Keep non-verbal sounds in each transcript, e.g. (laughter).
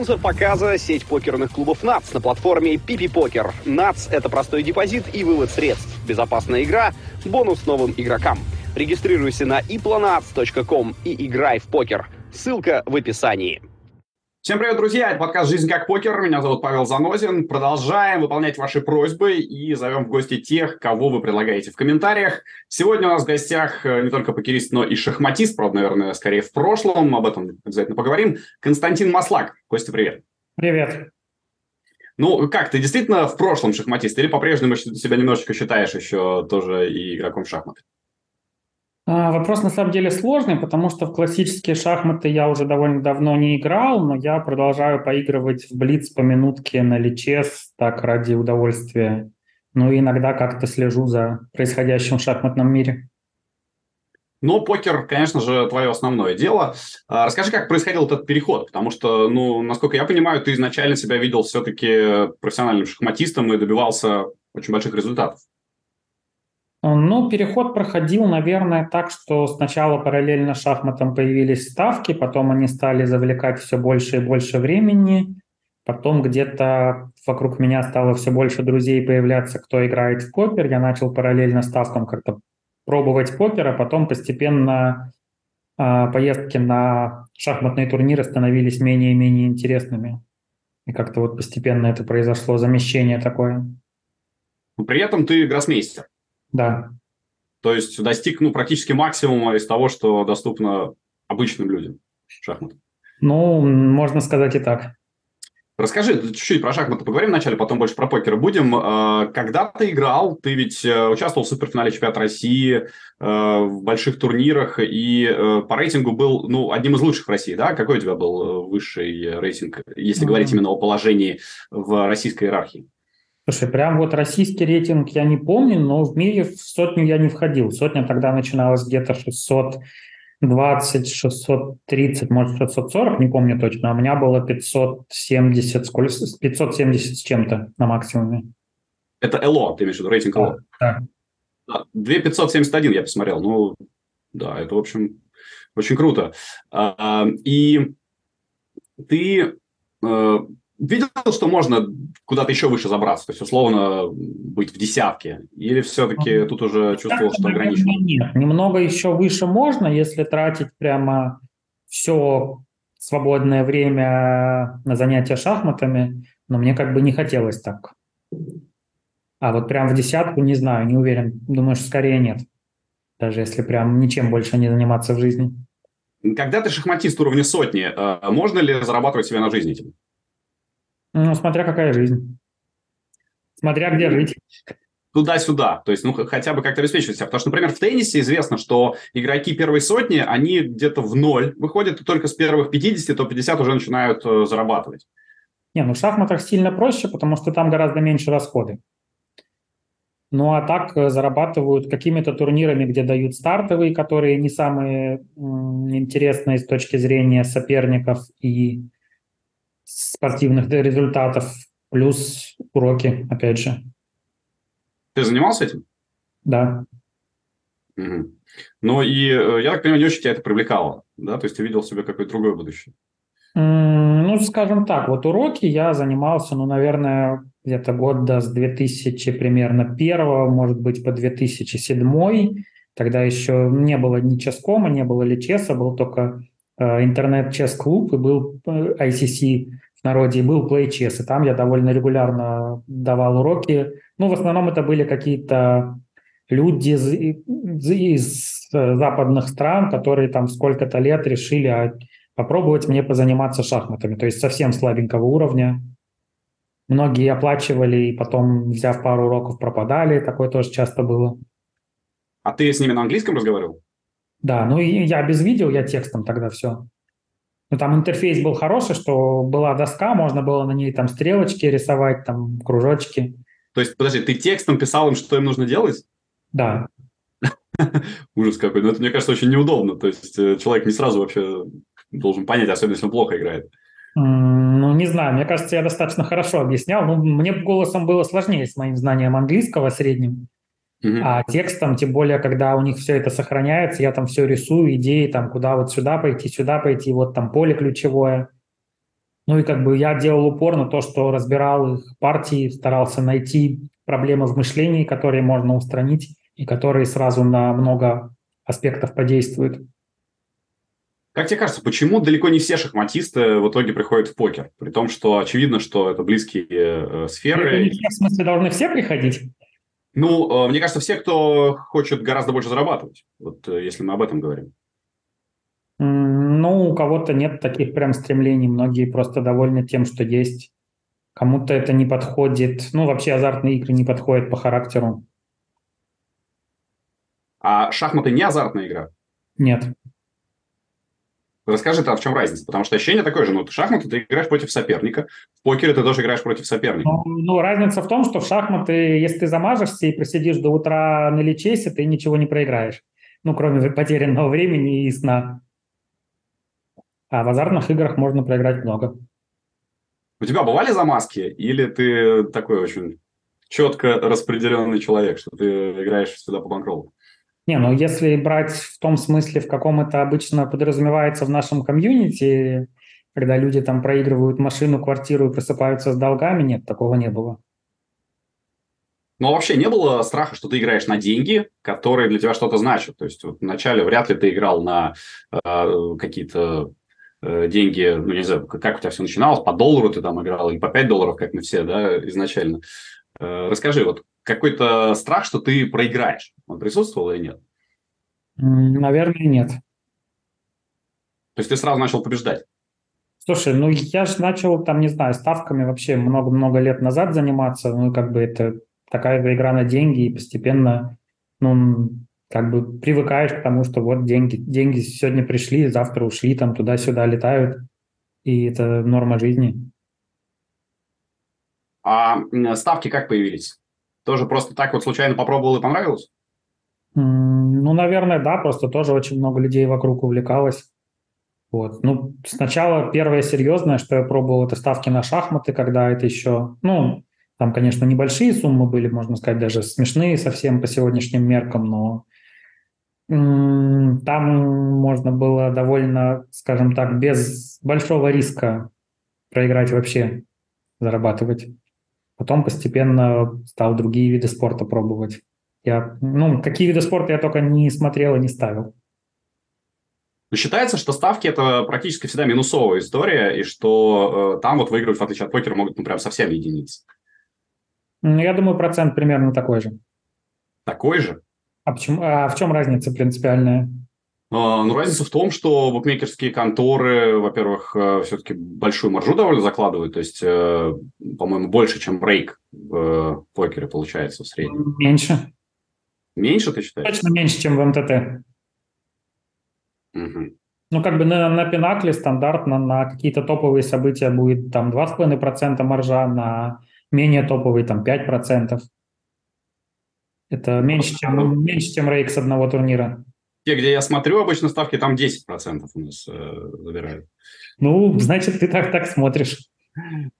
Спонсор показа – сеть покерных клубов НАЦ на платформе Пипи Покер. НАЦ – это простой депозит и вывод средств, безопасная игра, бонус новым игрокам. Регистрируйся на iplonats.com и играй в покер. Ссылка в описании. Всем привет, друзья! Это подкаст «Жизнь как покер». Меня зовут Павел Занозин. Продолжаем выполнять ваши просьбы и зовем в гости тех, кого вы предлагаете в комментариях. Сегодня у нас в гостях э, не только покерист, но и шахматист, правда, наверное, скорее в прошлом. Об этом обязательно поговорим. Константин Маслак. Костя, привет. Привет. Ну, как, ты действительно в прошлом шахматист или по-прежнему себя немножечко считаешь еще тоже и игроком в шахматы? А, вопрос на самом деле сложный, потому что в классические шахматы я уже довольно давно не играл, но я продолжаю поигрывать в блиц по минутке на личес, так ради удовольствия. Ну и иногда как-то слежу за происходящим в шахматном мире. Но покер, конечно же, твое основное дело. А, расскажи, как происходил этот переход, потому что, ну, насколько я понимаю, ты изначально себя видел все-таки профессиональным шахматистом и добивался очень больших результатов. Ну, переход проходил, наверное, так, что сначала параллельно шахматам появились ставки, потом они стали завлекать все больше и больше времени, потом где-то вокруг меня стало все больше друзей появляться, кто играет в покер, я начал параллельно ставкам как-то пробовать покер, а потом постепенно э, поездки на шахматные турниры становились менее и менее интересными. И как-то вот постепенно это произошло, замещение такое. При этом ты гроссмейстер. Да. То есть достиг ну, практически максимума из того, что доступно обычным людям шахмат. Ну, можно сказать и так. Расскажи чуть-чуть про шахматы поговорим вначале, потом больше про покер будем. А, когда ты играл, ты ведь э, участвовал в суперфинале чемпионата России, э, в больших турнирах и э, по рейтингу был ну, одним из лучших в России, да? Какой у тебя был высший рейтинг, если mm-hmm. говорить именно о положении в российской иерархии? Слушай, прям вот российский рейтинг я не помню, но в мире в сотню я не входил. Сотня тогда начиналась где-то 620, 630, может 640, не помню точно. А у меня было 570, сколько, 570 с чем-то на максимуме. Это ЭЛО, ты имеешь в виду, рейтинг ЭЛО? Да. 2571 я посмотрел. Ну, да, это, в общем, очень круто. А, и ты э, видел, что можно куда-то еще выше забраться, то есть условно быть в десятке, или все-таки тут уже чувствовал, что ограничено? Нет, немного еще выше можно, если тратить прямо все свободное время на занятия шахматами, но мне как бы не хотелось так. А вот прям в десятку не знаю, не уверен. Думаю, что скорее нет. Даже если прям ничем больше не заниматься в жизни. Когда ты шахматист уровня сотни, э, можно ли зарабатывать себя на жизнь этим? Ну, смотря какая жизнь. Смотря где жить. Туда-сюда. То есть, ну, хотя бы как-то обеспечивать себя. Потому что, например, в теннисе известно, что игроки первой сотни, они где-то в ноль выходят, и только с первых 50, то 50 уже начинают э, зарабатывать. Не, ну в шахматах сильно проще, потому что там гораздо меньше расходы. Ну а так э, зарабатывают какими-то турнирами, где дают стартовые, которые не самые интересные с точки зрения соперников и спортивных результатов, плюс уроки, опять же. Ты занимался этим? Да. Угу. Ну и, э, я так понимаю, не очень тебя это привлекало, да? То есть ты видел себе какое-то другое будущее? Ну, скажем так, вот уроки я занимался, ну, наверное, где-то года с 2000 примерно первого, может быть, по 2007. Тогда еще не было ни ческома, не было личеса, был только интернет-чес-клуб и был э, ICC в народе, и был PlayChess, и там я довольно регулярно давал уроки. Ну, в основном это были какие-то люди из, из западных стран, которые там сколько-то лет решили а, попробовать мне позаниматься шахматами, то есть совсем слабенького уровня. Многие оплачивали и потом, взяв пару уроков, пропадали. Такое тоже часто было. А ты с ними на английском разговаривал? Да, ну и я без видео, я текстом тогда все. Ну, там интерфейс был хороший, что была доска, можно было на ней там стрелочки рисовать, там кружочки. То есть, подожди, ты текстом писал им, что им нужно делать? Да. (laughs) Ужас какой. Но ну, это, мне кажется, очень неудобно. То есть, э, человек не сразу вообще должен понять, особенно если он плохо играет. Ну, не знаю, мне кажется, я достаточно хорошо объяснял. Ну, мне голосом было сложнее с моим знанием английского средним. Uh-huh. А текстом, тем более, когда у них все это сохраняется, я там все рисую, идеи, там, куда вот сюда пойти, сюда пойти, вот там поле ключевое. Ну и как бы я делал упор на то, что разбирал их партии, старался найти проблемы в мышлении, которые можно устранить и которые сразу на много аспектов подействуют. Как тебе кажется, почему далеко не все шахматисты в итоге приходят в покер? При том, что очевидно, что это близкие э, сферы. Не в смысле должны все приходить? Ну, э, мне кажется, все, кто хочет гораздо больше зарабатывать. Вот э, если мы об этом говорим. Ну, у кого-то нет таких прям стремлений. Многие просто довольны тем, что есть. Кому-то это не подходит. Ну, вообще азартные игры не подходят по характеру. А шахматы не азартная игра? Нет. Расскажи, а в чем разница? Потому что ощущение такое же, ну, ты шахматы ты играешь против соперника, в покере ты тоже играешь против соперника. Ну, ну, разница в том, что в шахматы, если ты замажешься и просидишь до утра на лечейсе, ты ничего не проиграешь. Ну, кроме потерянного времени и сна. А в азартных играх можно проиграть много. У тебя бывали замазки? Или ты такой очень четко распределенный человек, что ты играешь всегда по банкролу? Не, ну если брать в том смысле, в каком это обычно подразумевается в нашем комьюнити, когда люди там проигрывают машину, квартиру и просыпаются с долгами, нет, такого не было. Ну, а вообще не было страха, что ты играешь на деньги, которые для тебя что-то значат? То есть вот вначале вряд ли ты играл на э, какие-то э, деньги, ну, не знаю, как у тебя все начиналось, по доллару ты там играл или по 5 долларов, как мы все, да, изначально. Э, расскажи, вот какой-то страх, что ты проиграешь, он присутствовал или нет? Наверное, нет. То есть ты сразу начал побеждать? Слушай, ну я же начал там, не знаю, ставками вообще много-много лет назад заниматься, ну как бы это такая игра на деньги, и постепенно, ну, как бы привыкаешь к тому, что вот деньги, деньги сегодня пришли, завтра ушли, там туда-сюда летают, и это норма жизни. А ставки как появились? Тоже просто так вот случайно попробовал и понравилось? Ну, наверное, да, просто тоже очень много людей вокруг увлекалось. Вот. Ну, сначала первое серьезное, что я пробовал, это ставки на шахматы, когда это еще, ну, там, конечно, небольшие суммы были, можно сказать, даже смешные совсем по сегодняшним меркам, но там можно было довольно, скажем так, без большого риска проиграть вообще, зарабатывать. Потом постепенно стал другие виды спорта пробовать. Я, ну, какие виды спорта я только не смотрел и не ставил. Но считается, что ставки – это практически всегда минусовая история, и что э, там вот выигрывать, в отличие от покера, могут ну, прям совсем единицы. Ну, я думаю, процент примерно такой же. Такой же? А, почему, а в чем разница принципиальная? А, ну, разница в том, что букмекерские конторы, во-первых, э, все-таки большую маржу довольно закладывают, то есть, э, по-моему, больше, чем брейк в покере получается в среднем. Меньше. Меньше, ты считаешь? Точно меньше, чем в МТТ. Угу. Ну, как бы на, на Пинакле стандартно на какие-то топовые события будет там 2,5% маржа, на менее топовые там 5%. Это меньше, чем, меньше, чем рейк с одного турнира. Те, где я смотрю обычно ставки, там 10% у нас э, забирают. Ну, значит, ты так, так смотришь.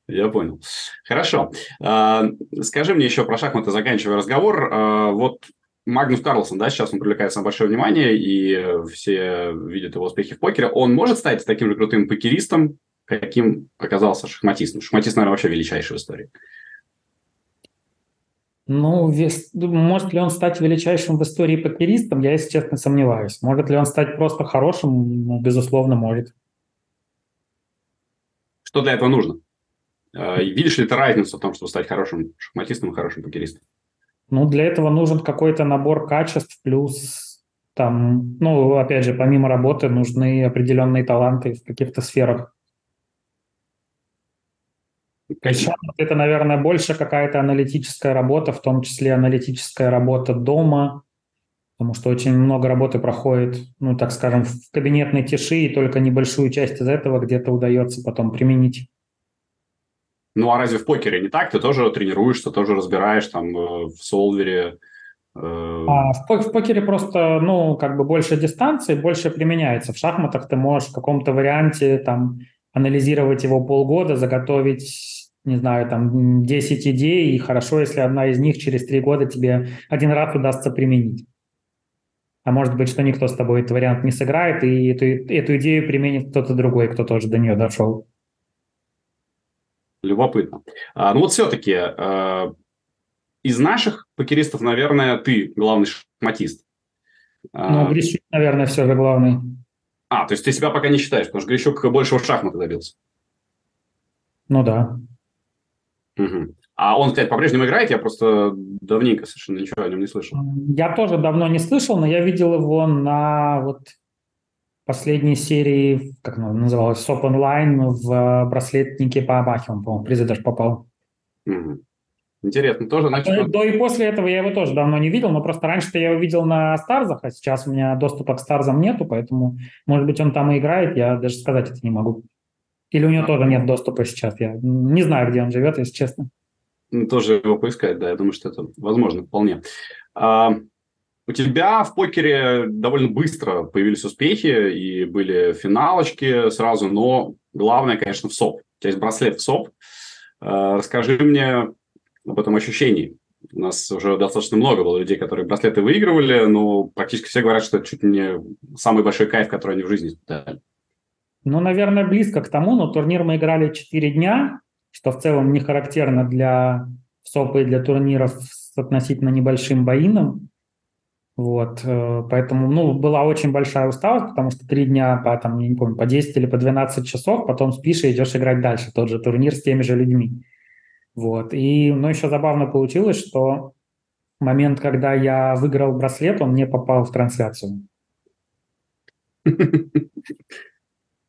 Я понял. Хорошо. А, скажи мне еще про шахматы, заканчивая разговор. А, вот Магнус Карлсон, да, сейчас он привлекает самое большое внимание, и все видят его успехи в покере. Он может стать таким же крутым покеристом, каким оказался шахматистом? Шахматист, наверное, вообще величайший в истории. Ну, вес, может ли он стать величайшим в истории покеристом, я, если честно, сомневаюсь. Может ли он стать просто хорошим? Ну, безусловно, может. Что для этого нужно? А, видишь ли ты разницу в том, чтобы стать хорошим шахматистом и хорошим покеристом? Ну, для этого нужен какой-то набор качеств, плюс там, ну, опять же, помимо работы нужны определенные таланты в каких-то сферах. Конечно. Это, наверное, больше какая-то аналитическая работа, в том числе аналитическая работа дома, потому что очень много работы проходит, ну, так скажем, в кабинетной тиши, и только небольшую часть из этого где-то удается потом применить. Ну, а разве в покере не так? Ты тоже тренируешься, тоже разбираешь там э, в солвере, э, а, в, в покере просто, ну, как бы больше дистанции, больше применяется. В шахматах ты можешь в каком-то варианте там анализировать его полгода, заготовить не знаю, там 10 идей, и хорошо, если одна из них через три года тебе один раз удастся применить. А может быть, что никто с тобой этот вариант не сыграет, и эту, эту идею применит кто-то другой, кто тоже до нее дошел. Любопытно. А, ну вот все-таки э, из наших покеристов, наверное, ты главный шахматист. А, ну, Грищук, наверное, все же главный. А, то есть ты себя пока не считаешь, потому что Грищук больше в шахматы добился. Ну да. Угу. А он, кстати, по-прежнему играет? Я просто давненько совершенно ничего о нем не слышал. Я тоже давно не слышал, но я видел его на вот последней серии, как она называлась, СОП онлайн в браслетнике по Абахе, он, по-моему, призы даже попал. Угу. Интересно, тоже значит... До, до и после этого я его тоже давно не видел, но просто раньше-то я его видел на Старзах, а сейчас у меня доступа к Старзам нету, поэтому, может быть, он там и играет, я даже сказать это не могу. Или у него а, тоже нет доступа сейчас, я не знаю, где он живет, если честно. Тоже его поискать, да, я думаю, что это возможно вполне. А, у тебя в покере довольно быстро появились успехи и были финалочки сразу, но главное, конечно, в СОП. У тебя есть браслет в СОП. А, расскажи мне об этом ощущении. У нас уже достаточно много было людей, которые браслеты выигрывали, но практически все говорят, что это чуть не самый большой кайф, который они в жизни испытали. Ну, наверное, близко к тому, но турнир мы играли 4 дня, что в целом не характерно для СОПа и для турниров с относительно небольшим боином. Вот, э, поэтому, ну, была очень большая усталость, потому что три дня по, там, я не помню, по 10 или по 12 часов, потом спишь и идешь играть дальше, тот же турнир с теми же людьми. Вот. И, ну, еще забавно получилось, что момент, когда я выиграл браслет, он не попал в трансляцию. (laughs)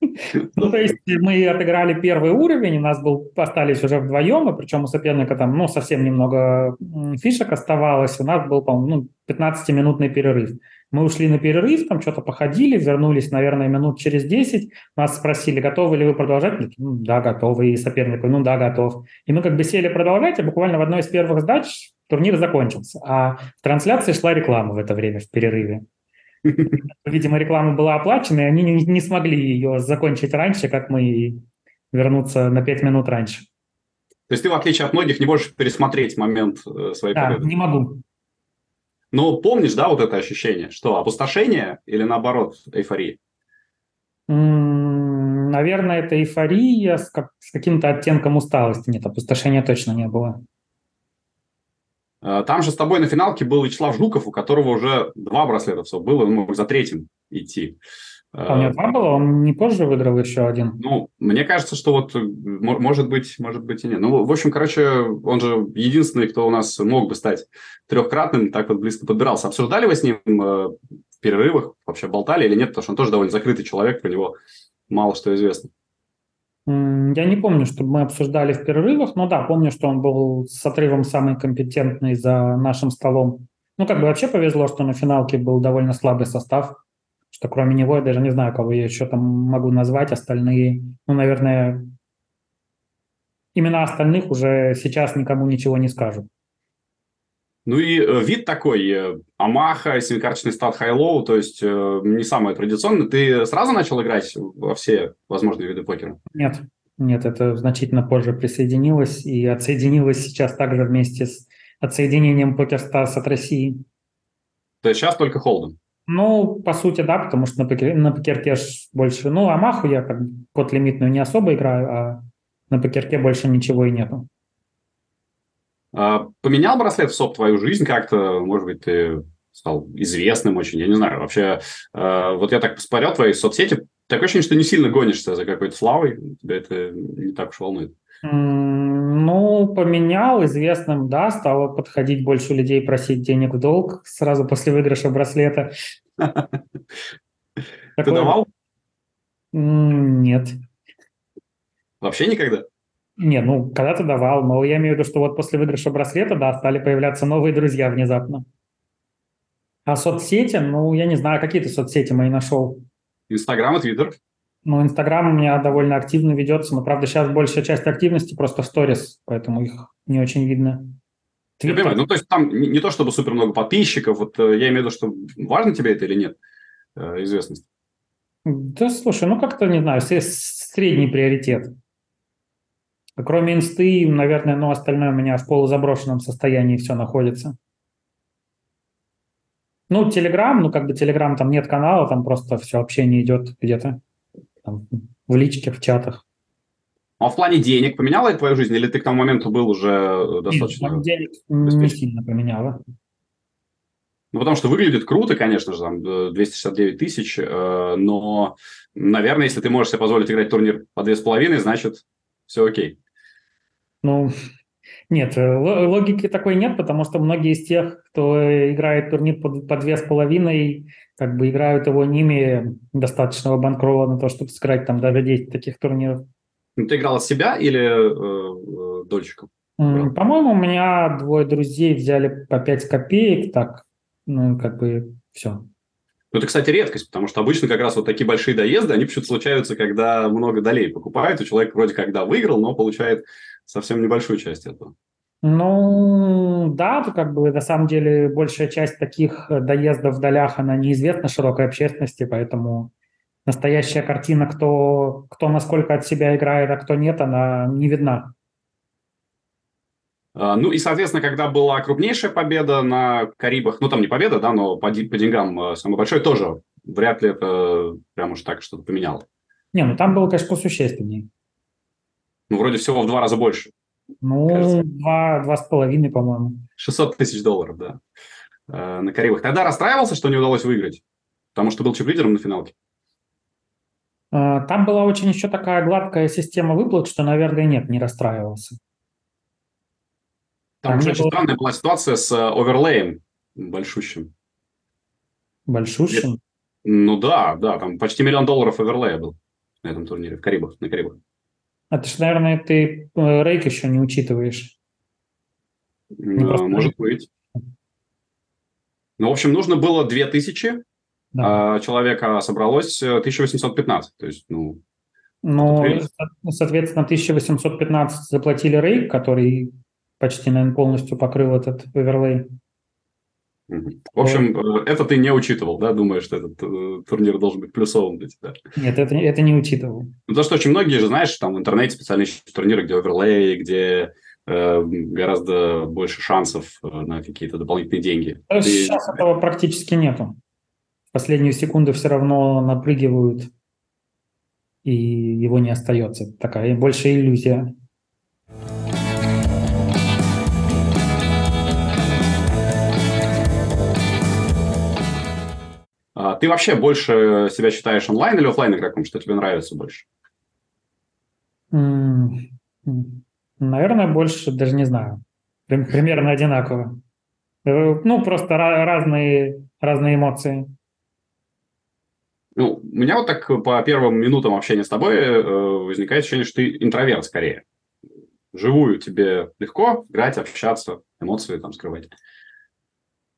(laughs) Ну, то есть мы отыграли первый уровень, у нас был, остались уже вдвоем, и причем у соперника там, ну, совсем немного фишек оставалось, у нас был, по-моему, ну, 15-минутный перерыв. Мы ушли на перерыв, там что-то походили, вернулись, наверное, минут через 10. Нас спросили, готовы ли вы продолжать? Ну, да, готовы. И соперник, ну да, готов. И мы как бы сели продолжать, и буквально в одной из первых сдач турнир закончился. А в трансляции шла реклама в это время, в перерыве. (laughs) Видимо, реклама была оплачена, и они не, не смогли ее закончить раньше, как мы вернуться на 5 минут раньше. То есть ты, в отличие от многих, не можешь пересмотреть момент э, своей да, победы? не могу. Но помнишь, да, вот это ощущение, что опустошение или наоборот эйфория? Наверное, это эйфория с, как, с каким-то оттенком усталости. Нет, опустошения точно не было. А, там же с тобой на финалке был Вячеслав Жуков, у которого уже два браслета все было, он мог за третьим идти. А у него два было? Он не позже выиграл еще один? Ну, мне кажется, что вот может быть, может быть и нет. Ну, в общем, короче, он же единственный, кто у нас мог бы стать трехкратным, так вот близко подбирался. Обсуждали вы с ним э, в перерывах, вообще болтали или нет? Потому что он тоже довольно закрытый человек, про него мало что известно. Я не помню, чтобы мы обсуждали в перерывах, но да, помню, что он был с отрывом самый компетентный за нашим столом. Ну, как бы вообще повезло, что на финалке был довольно слабый состав, что кроме него я даже не знаю, кого я еще там могу назвать, остальные, ну, наверное, имена остальных уже сейчас никому ничего не скажу. Ну и э, вид такой, э, Омаха, семикарточный stud hi-lo, то есть э, не самый традиционный. Ты сразу начал играть во все возможные виды покера? Нет, нет, это значительно позже присоединилось и отсоединилось сейчас также вместе с отсоединением PokerStars от России. То есть сейчас только холдом? Ну, по сути, да, потому что на, покер, на покерке больше... Ну, Амаху я как код лимитную не особо играю, а на покерке больше ничего и нету. А, поменял браслет в СОП твою жизнь как-то? Может быть, ты стал известным очень, я не знаю. Вообще, а, вот я так посмотрел твои соцсети, такое ощущение, что не сильно гонишься за какой-то славой, тебя это не так уж волнует. Ну, поменял известным, да, стало подходить больше людей просить денег в долг сразу после выигрыша браслета. (laughs) Ты давал? Нет. Вообще никогда? Не, ну, когда-то давал, но я имею в виду, что вот после выигрыша браслета, да, стали появляться новые друзья внезапно. А соцсети, ну, я не знаю, какие ты соцсети мои нашел? Инстаграм и Твиттер. Ну, Инстаграм у меня довольно активно ведется, но, правда, сейчас большая часть активности просто в сторис, поэтому их не очень видно. Twitter. Я понимаю, ну, то есть там не, не то, чтобы супер много подписчиков, вот э, я имею в виду, что важно тебе это или нет, э, известность? Да, слушай, ну, как-то, не знаю, средний приоритет. Кроме инсты, наверное, ну, остальное у меня в полузаброшенном состоянии все находится. Ну, Телеграм, ну, как бы Телеграм, там нет канала, там просто все общение идет где-то там, в личке, в чатах. А в плане денег поменяло это твою жизнь, или ты к тому моменту был уже э, достаточно... Нет, денег не сильно поменяло. Ну, потому что выглядит круто, конечно же, там 269 тысяч, э, но, наверное, если ты можешь себе позволить играть турнир по 2,5, значит, все окей. Ну, нет, э, логики такой нет, потому что многие из тех, кто играет турнир по, по 2,5, как бы играют его не имея достаточного банкрола на то, чтобы сыграть там даже 10 таких турниров. Ну, ты играл от себя или э, э дольщиком? По-моему, у меня двое друзей взяли по 5 копеек, так, ну, как бы все. Ну, это, кстати, редкость, потому что обычно как раз вот такие большие доезды, они почему-то случаются, когда много долей покупают, и человек вроде когда выиграл, но получает совсем небольшую часть этого. Ну, да, как бы на самом деле большая часть таких доездов в долях, она неизвестна широкой общественности, поэтому настоящая картина, кто, кто насколько от себя играет, а кто нет, она не видна. А, ну и, соответственно, когда была крупнейшая победа на Карибах, ну там не победа, да, но по, по деньгам а, самый большой, тоже вряд ли это прям уж так что-то поменяло. Не, ну там было, конечно, посущественнее. Ну, вроде всего в два раза больше. Ну, два, два с половиной, по-моему. 600 тысяч долларов, да, а, на Карибах. Тогда расстраивался, что не удалось выиграть? Потому что был чип-лидером на финалке. Там была очень еще такая гладкая система выплат, что, наверное, нет, не расстраивался. Там уже очень было... странная была ситуация с э, оверлеем большущим. Большущим? Ну да, да, там почти миллион долларов оверлея был на этом турнире в Карибах, на Карибах. А ты же, наверное, ты э, рейк еще не учитываешь. Не а, может быть. Ну, в общем, нужно было 2000, да. а человека собралось 1815. Э, То есть, ну... Ну, соответственно, 1815 заплатили рейк, который почти, наверное, полностью покрыл этот оверлей. В общем, вот. Э, это ты не учитывал, да? Думаешь, что этот э, турнир должен быть плюсовым для тебя? Нет, это, это не учитывал. Ну, потому что очень многие же, знаешь, там в интернете специально ищут турниры, где оверлей, где э, гораздо больше шансов э, на какие-то дополнительные деньги. Ты... Сейчас этого практически нету. В последнюю секунду все равно напрыгивают, и его не остается. Такая большая иллюзия. Ты вообще больше себя считаешь онлайн или офлайн игроком? Что тебе нравится больше? Наверное, больше, даже не знаю. Примерно одинаково. Э, ну, просто разные, разные эмоции. Ну, у меня вот так по первым минутам общения с тобой э, возникает ощущение, что ты интроверт скорее. Живую тебе легко играть, общаться, эмоции там скрывать.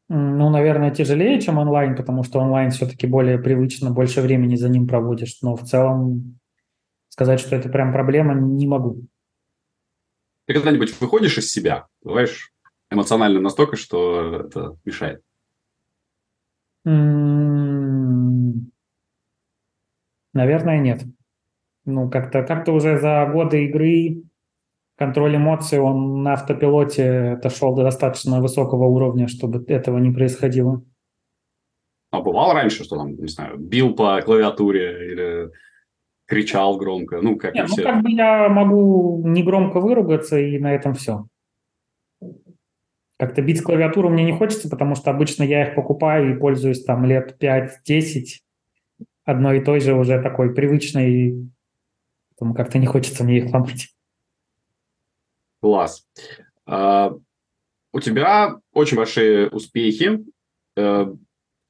Ну, наверное, тяжелее, чем онлайн, потому что онлайн все-таки более привычно, больше времени за ним проводишь. Но в целом сказать, что это прям проблема, не могу. Ты когда-нибудь выходишь из себя? Бываешь эмоционально настолько, что это мешает? Наверное, нет. Ну, как-то как уже за годы игры контроль эмоций, он на автопилоте дошел до достаточно высокого уровня, чтобы этого не происходило. А бывало раньше, что там, не знаю, бил по клавиатуре или кричал громко, ну, как Нет, и все. Ну, как бы я могу не громко выругаться, и на этом все. Как-то бить клавиатуру мне не хочется, потому что обычно я их покупаю и пользуюсь там лет 5-10 одной и той же уже такой привычной, поэтому как-то не хочется мне их ломать. Класс. А, у тебя очень большие успехи. Э,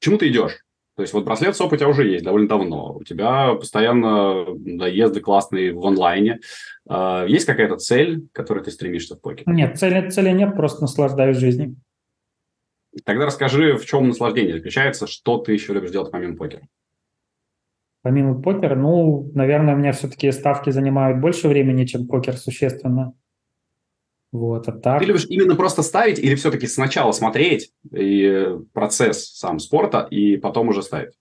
чему ты идешь? То есть вот браслет СОП у тебя уже есть довольно давно. У тебя постоянно доезды классные в онлайне. А, есть какая-то цель, к которой ты стремишься в покере? Нет, цели, цели нет, просто наслаждаюсь жизнью. Тогда расскажи, в чем наслаждение заключается, что ты еще любишь делать помимо покера? Помимо покера, ну, наверное, у меня все-таки ставки занимают больше времени, чем покер существенно. Вот, а так... Ты любишь именно просто ставить или все-таки сначала смотреть и процесс сам спорта и потом уже ставить?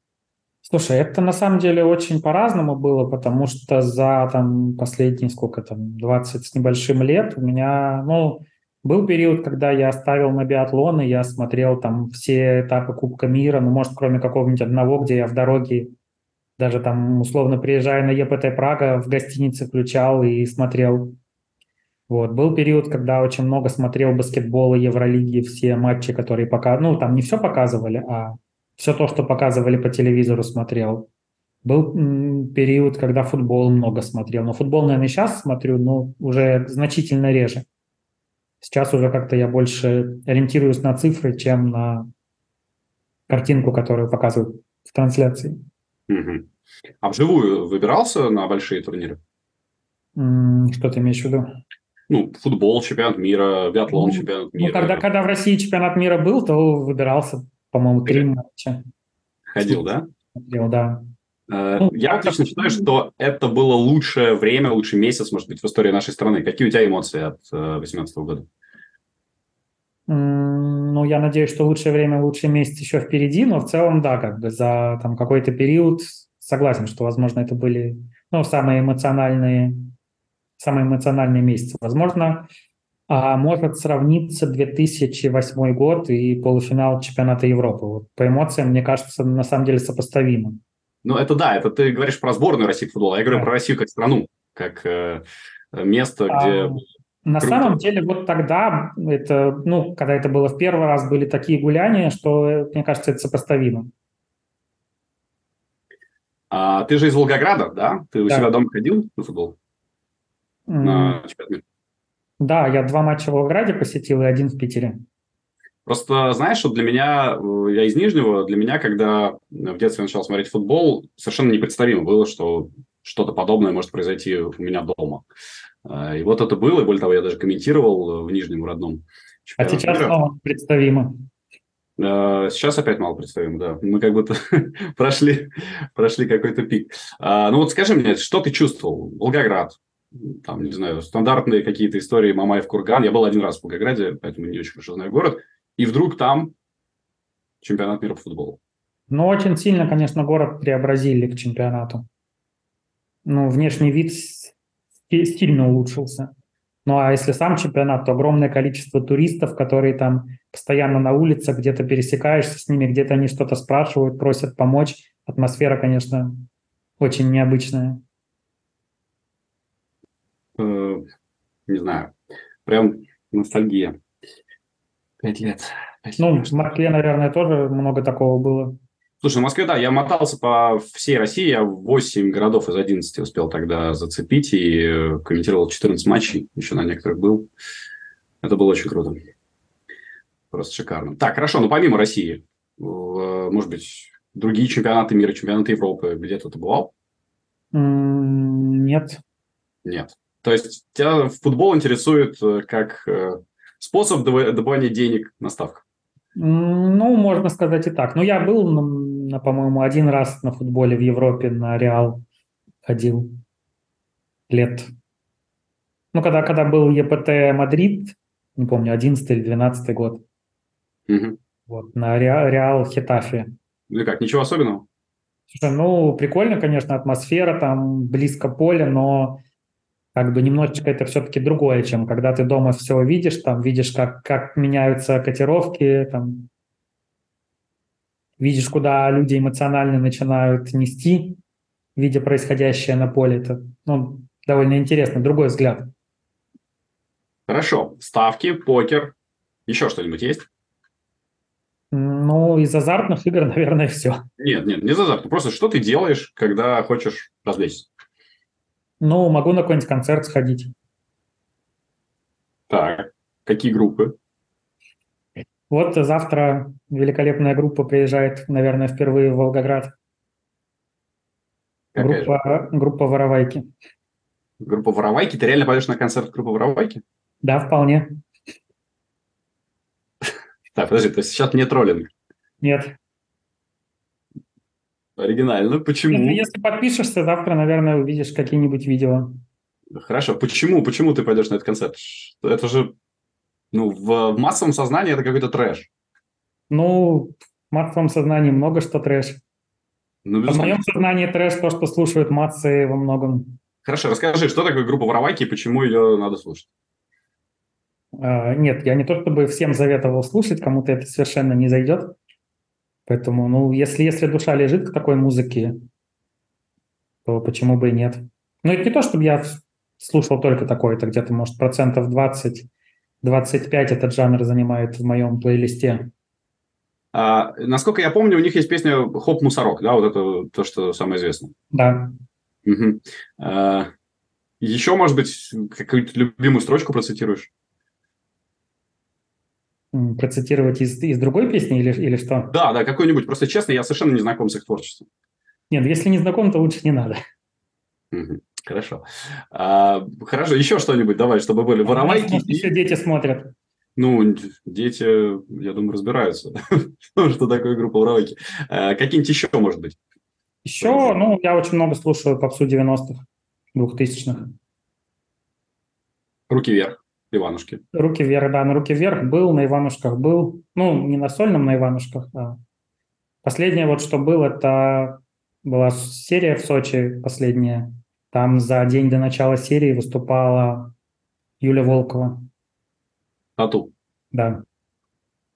Слушай, это на самом деле очень по-разному было, потому что за там последние сколько там, 20 с небольшим лет у меня, ну, был период, когда я ставил на биатлон, и я смотрел там все этапы Кубка мира, ну, может, кроме какого-нибудь одного, где я в дороге Даже там, условно, приезжая на ЕПТ Прага, в гостинице включал и смотрел. Вот. Был период, когда очень много смотрел баскетбол и Евролиги, все матчи, которые показывали. Ну, там не все показывали, а все то, что показывали по телевизору, смотрел. Был период, когда футбол много смотрел. Но футбол, наверное, сейчас смотрю, но уже значительно реже. Сейчас уже как-то я больше ориентируюсь на цифры, чем на картинку, которую показывают в трансляции. Угу. А вживую выбирался на большие турниры? Что ты имеешь в виду? Ну, футбол, чемпионат мира, биатлон, ну, чемпионат ну, мира. Ну, когда, когда в России чемпионат мира был, то выбирался, по-моему, три матча. Ходил, да? Ходил, да. Э, ну, я отлично считаю, что это было лучшее время, лучший месяц, может быть, в истории нашей страны. Какие у тебя эмоции от 2018 э, года? Ну, я надеюсь, что лучшее время, лучший месяц еще впереди, но в целом, да, как бы за там какой-то период согласен, что, возможно, это были, ну, самые эмоциональные, самые эмоциональные месяцы. Возможно, а может сравниться 2008 год и полуфинал чемпионата Европы. Вот по эмоциям, мне кажется, на самом деле сопоставимо. Ну, это да, это ты говоришь про сборную России футбола. Я говорю да. про Россию как страну, как э, место, а, где... На круто. самом деле, вот тогда, это, ну, когда это было в первый раз, были такие гуляния, что, мне кажется, это сопоставимо. А, ты же из Волгограда, да? Ты у да. себя дома ходил на футбол? На Да, я два матча в Волгограде посетил и один в Питере. Просто знаешь, что для меня, э, я из Нижнего, для меня, когда в детстве начал смотреть футбол, совершенно непредставимо было, что что-то подобное может произойти у меня дома. Э, и вот это было, и более того, я даже комментировал в Нижнем родном. А сейчас снова представимо. Э, сейчас опять мало представимо, да. Мы как будто (laughs) прошли, прошли какой-то пик. А, ну вот скажи мне, что ты чувствовал? Волгоград, там, не знаю, стандартные какие-то истории Мамаев Курган. Я был один раз в Волгограде, поэтому не очень хорошо знаю город и вдруг там чемпионат мира по футболу. Ну, очень сильно, конечно, город преобразили к чемпионату. Ну, внешний вид сильно улучшился. Ну, а если сам чемпионат, то огромное количество туристов, которые там постоянно на улице, где-то пересекаешься с ними, где-то они что-то спрашивают, просят помочь. Атмосфера, конечно, очень необычная. Э, не знаю, прям ностальгия. Пять лет. Пять ну, лет. в Москве, наверное, тоже много такого было. Слушай, в Москве, да, я мотался по всей России, я 8 городов из 11 успел тогда зацепить и э, комментировал 14 матчей, еще на некоторых был. Это было очень круто. Просто шикарно. Так, хорошо, но помимо России, может быть, другие чемпионаты мира, чемпионаты Европы, где-то ты бывал? Нет. Нет. То есть тебя футбол интересует э, как э, способ добывания денег на ставках? Ну, можно сказать и так. Ну, я был, по-моему, один раз на футболе в Европе на Реал ходил лет. Ну, когда, когда был ЕПТ Мадрид, не помню, 11 или 12 год. Угу. Вот, на Реал, Реал Хетафе. Ну и как, ничего особенного? Слушай, ну, прикольно, конечно, атмосфера, там близко поле, но как бы немножечко это все-таки другое, чем когда ты дома все видишь, там видишь, как, как меняются котировки, там видишь, куда люди эмоционально начинают нести, видя происходящее на поле. Это ну, довольно интересно, другой взгляд. Хорошо. Ставки, покер, еще что-нибудь есть? Ну, из азартных игр, (laughs) наверное, все. Нет, нет, не из азартных. Просто что ты делаешь, когда хочешь развлечься? Ну, могу на какой-нибудь концерт сходить. Так, какие группы? Вот завтра великолепная группа приезжает, наверное, впервые в Волгоград. группа, группа «Воровайки». Группа «Воровайки»? Ты реально пойдешь на концерт группы «Воровайки»? Да, вполне. (laughs) Так, подожди, то есть сейчас не троллинг? Нет. Оригинально. Почему? Если, если подпишешься, завтра, наверное, увидишь какие-нибудь видео. Хорошо. Почему? Почему ты пойдешь на этот концерт? Это же ну, в, в массовом сознании это какой-то трэш. Ну, в массовом сознании много что трэш. Ну, в моем сознании трэш то, что слушают массы во многом. Хорошо, расскажи, что такое группа Воровайки и почему ее надо слушать? А, нет, я не то чтобы всем заветовал слушать, кому-то это совершенно не зайдет. Поэтому, ну, если, если душа лежит к такой музыке, то почему бы и нет. Но это не то, чтобы я слушал только такое, это где-то, может, процентов 20, 25 этот жанр занимает в моем плейлисте. А, насколько я помню, у них есть песня «Хоп, мусорок», да, вот это то, что самое известное. Да. Угу. А, еще, может быть, какую-то любимую строчку процитируешь? Процитировать из, из другой песни или, или что? Да, да, какой-нибудь. Просто честно, я совершенно не знаком с их творчеством. Нет, если не знаком, то лучше не надо. Угу. Хорошо. А, хорошо, еще что-нибудь давай, чтобы были воровайки. И... Еще дети смотрят. Ну, дети, я думаю, разбираются, (laughs) что такое группа воровайки. А, какие-нибудь еще, может быть? Еще, ну, я очень много слушаю попсу 90-х, 2000-х. Руки вверх, Иванушки. Руки вверх, да, на руки вверх был, на Иванушках был. Ну, не на сольном, на Иванушках, а Последнее вот, что было, это была серия в Сочи последняя, там за день до начала серии выступала Юля Волкова. Тату. Да.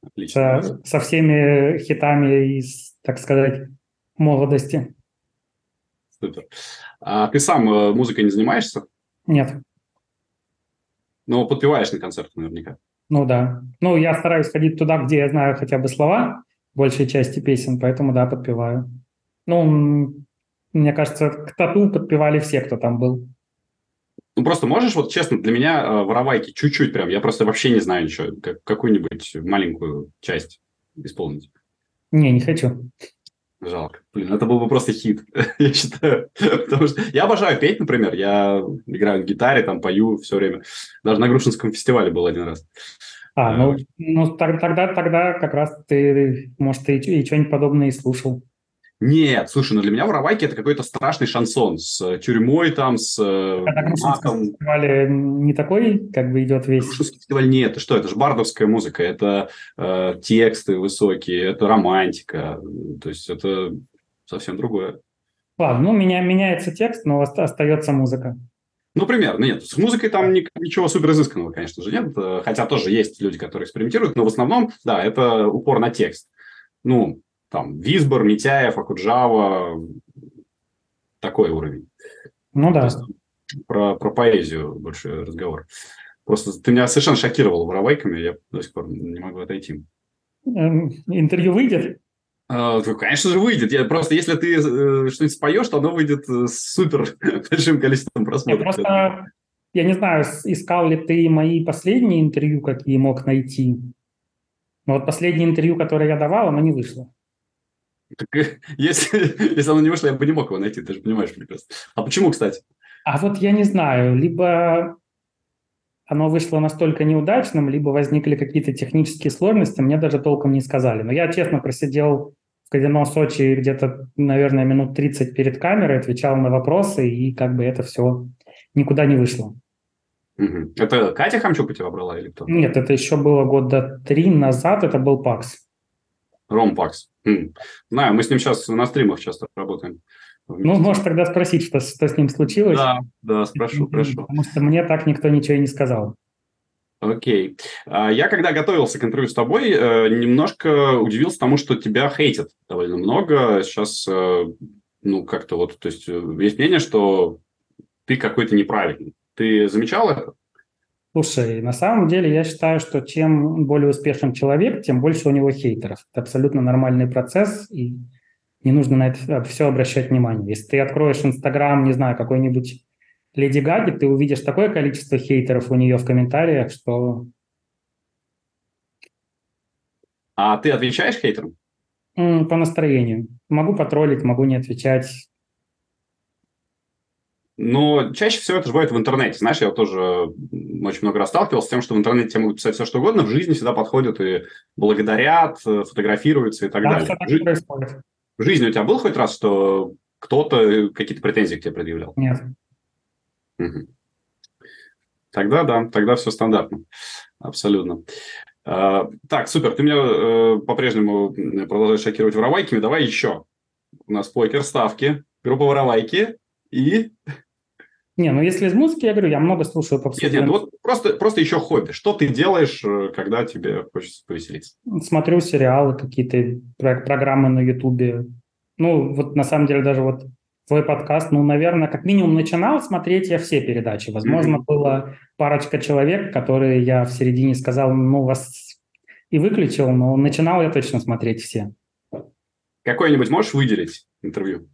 Отлично. Со, со всеми хитами из, так сказать, молодости. Супер. А ты сам э, музыкой не занимаешься? Нет. Но подпеваешь на концертах наверняка. Ну да. Ну, я стараюсь ходить туда, где я знаю хотя бы слова большей части песен, поэтому да, подпеваю. Ну, мне кажется, к тату подпевали все, кто там был. Ну, просто можешь, вот честно, для меня э, воровайки чуть-чуть прям, я просто вообще не знаю ничего, как, какую-нибудь маленькую часть исполнить. Не, не хочу. Жалко. Блин, это был бы просто хит, (laughs) я считаю. Потому что я обожаю петь, например. Я играю на гитаре, там пою все время. Даже на Грушинском фестивале был один раз. А, ну, э, ну тогда, тогда как раз ты, может, и, и что-нибудь подобное и слушал. Нет, слушай, ну для меня воровайки это какой-то страшный шансон с э, тюрьмой там, с э, а матом. фестивале не такой, как бы идет весь? Грушинский фестиваль нет, это что, это же бардовская музыка, это э, тексты высокие, это романтика, то есть это совсем другое. Ладно, ну меня, меняется текст, но остается музыка. Ну, примерно, нет. С музыкой там ничего супер изысканного, конечно же, нет. Э, хотя тоже есть люди, которые экспериментируют, но в основном, да, это упор на текст. Ну, там, Визбор, Митяев, Акуджава, такой уровень. Ну да. про, про поэзию больше разговор. Просто ты меня совершенно шокировал воровайками, я до сих пор не могу отойти. Эм, интервью выйдет? А, конечно же, выйдет. Я, просто если ты э, что-нибудь споешь, то оно выйдет э, с супер (laughs) большим количеством просмотров. Я просто, я не знаю, искал ли ты мои последние интервью, какие мог найти. Но вот последнее интервью, которое я давал, оно не вышло. Так, э, (laughs) если, если оно не вышло, я бы не мог его найти, ты же понимаешь прекрасно. А почему, кстати? А вот я не знаю, либо оно вышло настолько неудачным, либо возникли какие-то технические сложности, мне даже толком не сказали. Но я, честно, просидел в казино Сочи где-то, наверное, минут 30 перед камерой, отвечал на вопросы, и как бы это все никуда не вышло. Угу. Это Катя Хамчук тебя брала или кто? Нет, это еще было года три назад, это был Пакс. Ром Пакс. Хм. Знаю, мы с ним сейчас на стримах часто работаем. Ну, можешь тогда спросить, что, что с ним случилось. Да, да, спрошу, прошу. Потому что мне так никто ничего и не сказал. Окей. А, я, когда готовился к интервью с тобой, э, немножко удивился тому, что тебя хейтят довольно много. Сейчас, э, ну, как-то вот, то есть, э, есть мнение, что ты какой-то неправильный. Ты замечал это? Слушай, на самом деле я считаю, что чем более успешен человек, тем больше у него хейтеров. Это абсолютно нормальный процесс, и не нужно на это все обращать внимание. Если ты откроешь Инстаграм, не знаю, какой-нибудь Леди Гаги, ты увидишь такое количество хейтеров у нее в комментариях, что... А ты отвечаешь хейтерам? По настроению. Могу потроллить, могу не отвечать. Но чаще всего это же бывает в интернете. Знаешь, я тоже очень много раз сталкивался с тем, что в интернете тебе могут писать все, что угодно, в жизни всегда подходят и благодарят, фотографируются и так да, далее. Жи... В жизни у тебя был хоть раз, что кто-то какие-то претензии к тебе предъявлял? Нет. Угу. Тогда да, тогда все стандартно. Абсолютно. А, так, супер. Ты меня э, по-прежнему продолжаешь шокировать воровайками. Давай еще. У нас покер, ставки, группа воровайки и... Не, ну если из музыки, я говорю, я много слушаю попсу. Нет, нет, вот просто, просто еще хобби. Что ты делаешь, э, когда тебе хочется повеселиться? Смотрю сериалы, какие-то программы на Ютубе. Ну, вот на самом деле даже вот твой подкаст, ну, наверное, как минимум начинал смотреть я все передачи. Возможно, mm-hmm. было парочка человек, которые я в середине сказал, ну, вас и выключил, но начинал я точно смотреть все. Какое-нибудь можешь выделить интервью?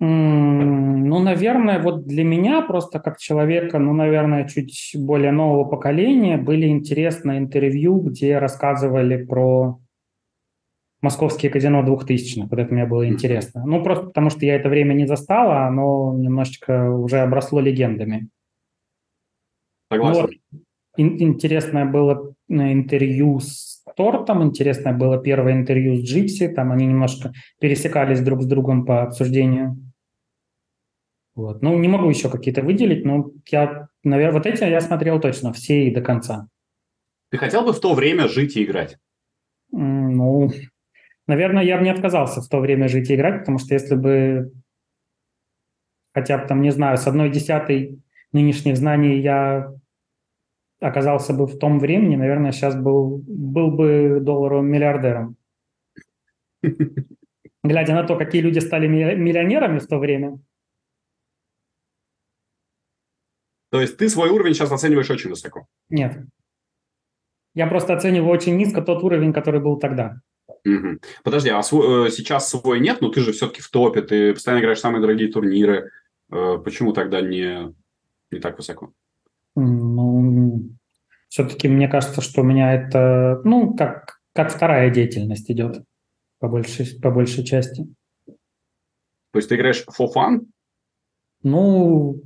Ну, наверное, вот для меня просто как человека, ну, наверное, чуть более нового поколения были интересные интервью, где рассказывали про московские казино 2000-х. Вот это мне было интересно. Ну, просто потому что я это время не застала, оно немножечко уже обросло легендами. Согласен. Вот. интересное было э, интервью с Тортом, интересное было первое интервью с Джипси, там они немножко пересекались друг с другом по обсуждению. Вот. Ну, не могу еще какие-то выделить, но я, наверное, вот эти я смотрел точно все и до конца. Ты хотел бы в то время жить и играть? Ну, Наверное, я бы не отказался в то время жить и играть, потому что если бы хотя бы там, не знаю, с одной десятой нынешних знаний я оказался бы в том времени, наверное, сейчас был, был бы долларовым миллиардером. (laughs) Глядя на то, какие люди стали миллионерами в то время. То есть ты свой уровень сейчас оцениваешь очень высоко? Нет. Я просто оцениваю очень низко тот уровень, который был тогда. Угу. Подожди, а свой, э, сейчас свой нет? Ну, ты же все-таки в топе, ты постоянно играешь самые дорогие турниры. Э, почему тогда не, не так высоко? Ну, все-таки мне кажется, что у меня это, ну, как, как вторая деятельность идет по большей, по большей части. То есть ты играешь for fun? Ну,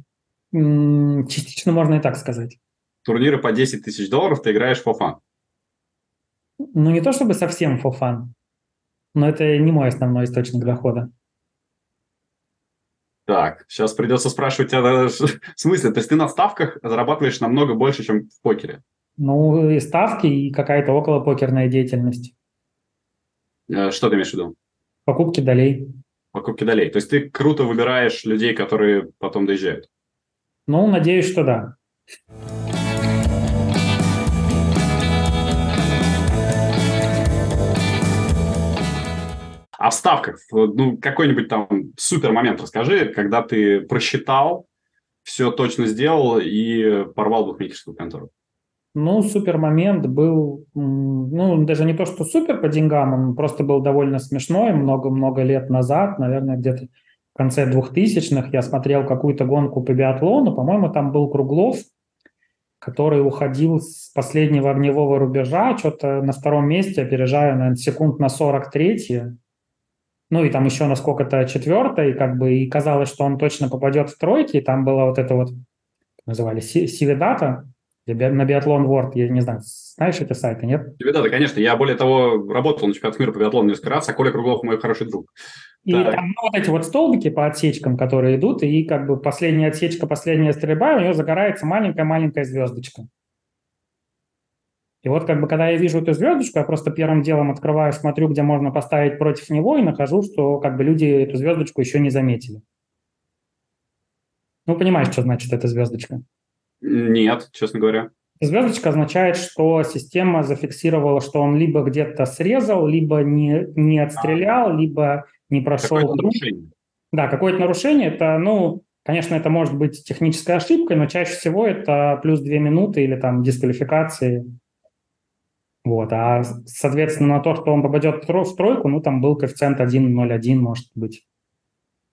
частично можно и так сказать. Турниры по 10 тысяч долларов ты играешь for fun? Ну, не то чтобы совсем for fun, но это не мой основной источник дохода. Так, сейчас придется спрашивать тебя, в смысле, то есть ты на ставках зарабатываешь намного больше, чем в покере? Ну, и ставки, и какая-то около покерная деятельность. Э, что ты имеешь в виду? Покупки долей. Покупки долей. То есть ты круто выбираешь людей, которые потом доезжают? Ну, надеюсь, что да. В ставках, ну, какой-нибудь там супер момент расскажи, когда ты просчитал, все точно сделал и порвал букмекерскую контору. Ну, супер момент был, ну, даже не то, что супер по деньгам, он просто был довольно смешной. Много-много лет назад, наверное, где-то в конце 2000-х я смотрел какую-то гонку по биатлону, по-моему, там был Круглов, который уходил с последнего огневого рубежа, что-то на втором месте, опережая, наверное, секунд на 43 ну и там еще на сколько-то четвертой, как бы, и казалось, что он точно попадет в тройки, и там была вот это вот, называли Сивидата, на биатлон World, я не знаю, знаешь эти сайты, нет? Сивидата, конечно, я более того работал на чемпионат мира по биатлону несколько раз, а Коля Круглов мой хороший друг. И так. там ну, вот эти вот столбики по отсечкам, которые идут, и как бы последняя отсечка, последняя стрельба, у нее загорается маленькая-маленькая звездочка. И вот как бы когда я вижу эту звездочку, я просто первым делом открываю, смотрю, где можно поставить против него, и нахожу, что как бы люди эту звездочку еще не заметили. Ну, понимаешь, что значит эта звездочка? Нет, честно говоря. Звездочка означает, что система зафиксировала, что он либо где-то срезал, либо не, не отстрелял, либо не прошел. Какое-то нарушение. Да, какое-то нарушение. Это, ну, конечно, это может быть технической ошибкой, но чаще всего это плюс две минуты или там дисквалификации вот. А, соответственно, на то, что он попадет в тройку, ну, там был коэффициент 1,01, может быть.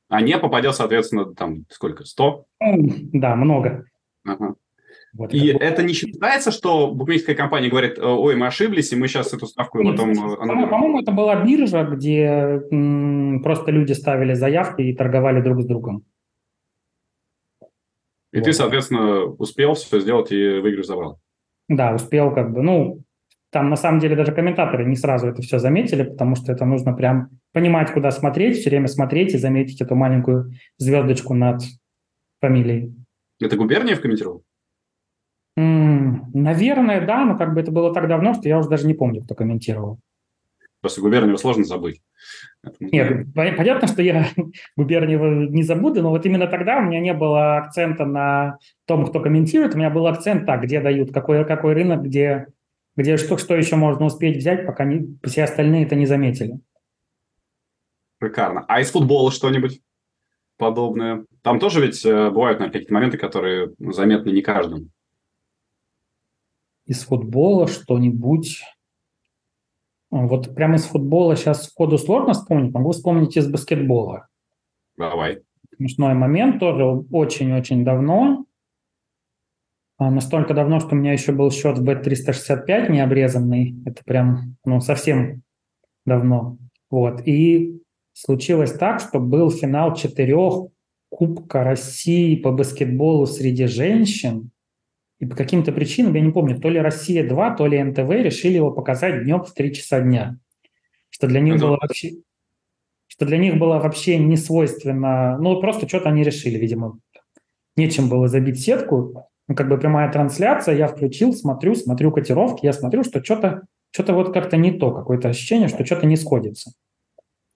А не попадет, соответственно, там сколько, 100? Ну, да, много. Ага. Вот, и это, это не считается, что букмекерская компания говорит, ой, мы ошиблись, и мы сейчас эту ставку Нет, потом... Э, по-моему, по это была биржа, где м, просто люди ставили заявки и торговали друг с другом. И вот. ты, соответственно, успел все сделать и выигрыш забрал? Да, успел как бы. Ну, там на самом деле даже комментаторы не сразу это все заметили, потому что это нужно прям понимать, куда смотреть, все время смотреть и заметить эту маленькую звездочку над фамилией. Это губерния комментировал? М-м, наверное, да, но как бы это было так давно, что я уже даже не помню, кто комментировал. Просто губернию сложно забыть. Нет, понятно, что я (laughs) губернию не забуду, но вот именно тогда у меня не было акцента на том, кто комментирует, у меня был акцент так, где дают, какой, какой рынок, где где что, что еще можно успеть взять, пока не, все остальные это не заметили. Шикарно. А из футбола что-нибудь? подобное. Там тоже ведь э, бывают наверное, какие-то моменты, которые заметны не каждому. Из футбола что-нибудь... Вот прямо из футбола сейчас сходу сложно вспомнить. Могу вспомнить из баскетбола. Давай. Смешной момент тоже очень-очень давно. А, настолько давно, что у меня еще был счет в Bet365 необрезанный. Это прям, ну, совсем давно. Вот. И случилось так, что был финал четырех Кубка России по баскетболу среди женщин. И по каким-то причинам, я не помню, то ли «Россия-2», то ли НТВ решили его показать днем в 3 часа дня. Что для них было вообще что для них было вообще не свойственно, ну, просто что-то они решили, видимо. Нечем было забить сетку, ну, как бы прямая трансляция, я включил, смотрю, смотрю котировки, я смотрю, что что-то что вот как-то не то, какое-то ощущение, что что-то не сходится.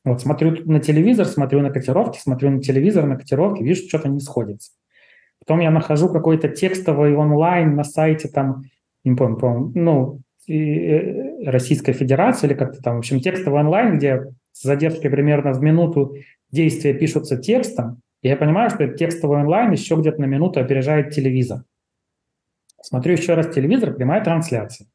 Вот смотрю на телевизор, смотрю на котировки, смотрю на телевизор, на котировки, вижу, что-то не сходится. Потом я нахожу какой-то текстовый онлайн на сайте там, не помню, помню ну, э, Российской Федерации или как-то там, в общем, текстовый онлайн, где с задержкой примерно в минуту действия пишутся текстом, и я понимаю, что этот текстовый онлайн еще где-то на минуту опережает телевизор. Смотрю еще раз телевизор, прямая трансляция.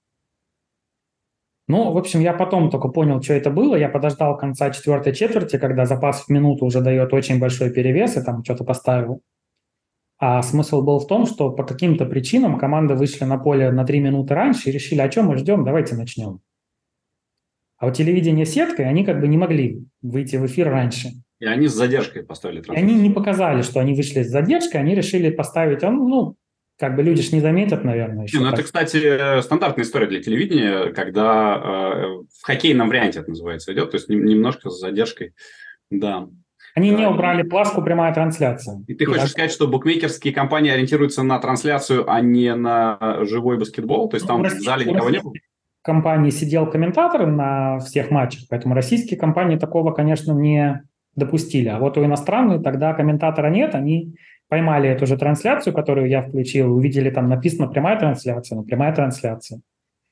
Ну, в общем, я потом только понял, что это было. Я подождал конца четвертой четверти, когда запас в минуту уже дает очень большой перевес, и там что-то поставил. А смысл был в том, что по каким-то причинам команды вышли на поле на три минуты раньше и решили, о чем мы ждем, давайте начнем. А у телевидения сеткой они как бы не могли выйти в эфир раньше. И они с задержкой поставили трансляцию. И они не показали, что они вышли с задержкой, они решили поставить, ну, как бы люди ж не заметят, наверное. Еще не, ну, это, кстати, стандартная история для телевидения, когда э, в хоккейном варианте это называется идет, то есть немножко с задержкой, да. Они не убрали плашку «прямая трансляция». И ты и хочешь так... сказать, что букмекерские компании ориентируются на трансляцию, а не на живой баскетбол? То есть ну, там в зале никого не было? компании сидел комментатор на всех матчах, поэтому российские компании такого, конечно, не допустили. А вот у иностранных тогда комментатора нет, они поймали эту же трансляцию, которую я включил, увидели там написано прямая трансляция, ну прямая трансляция.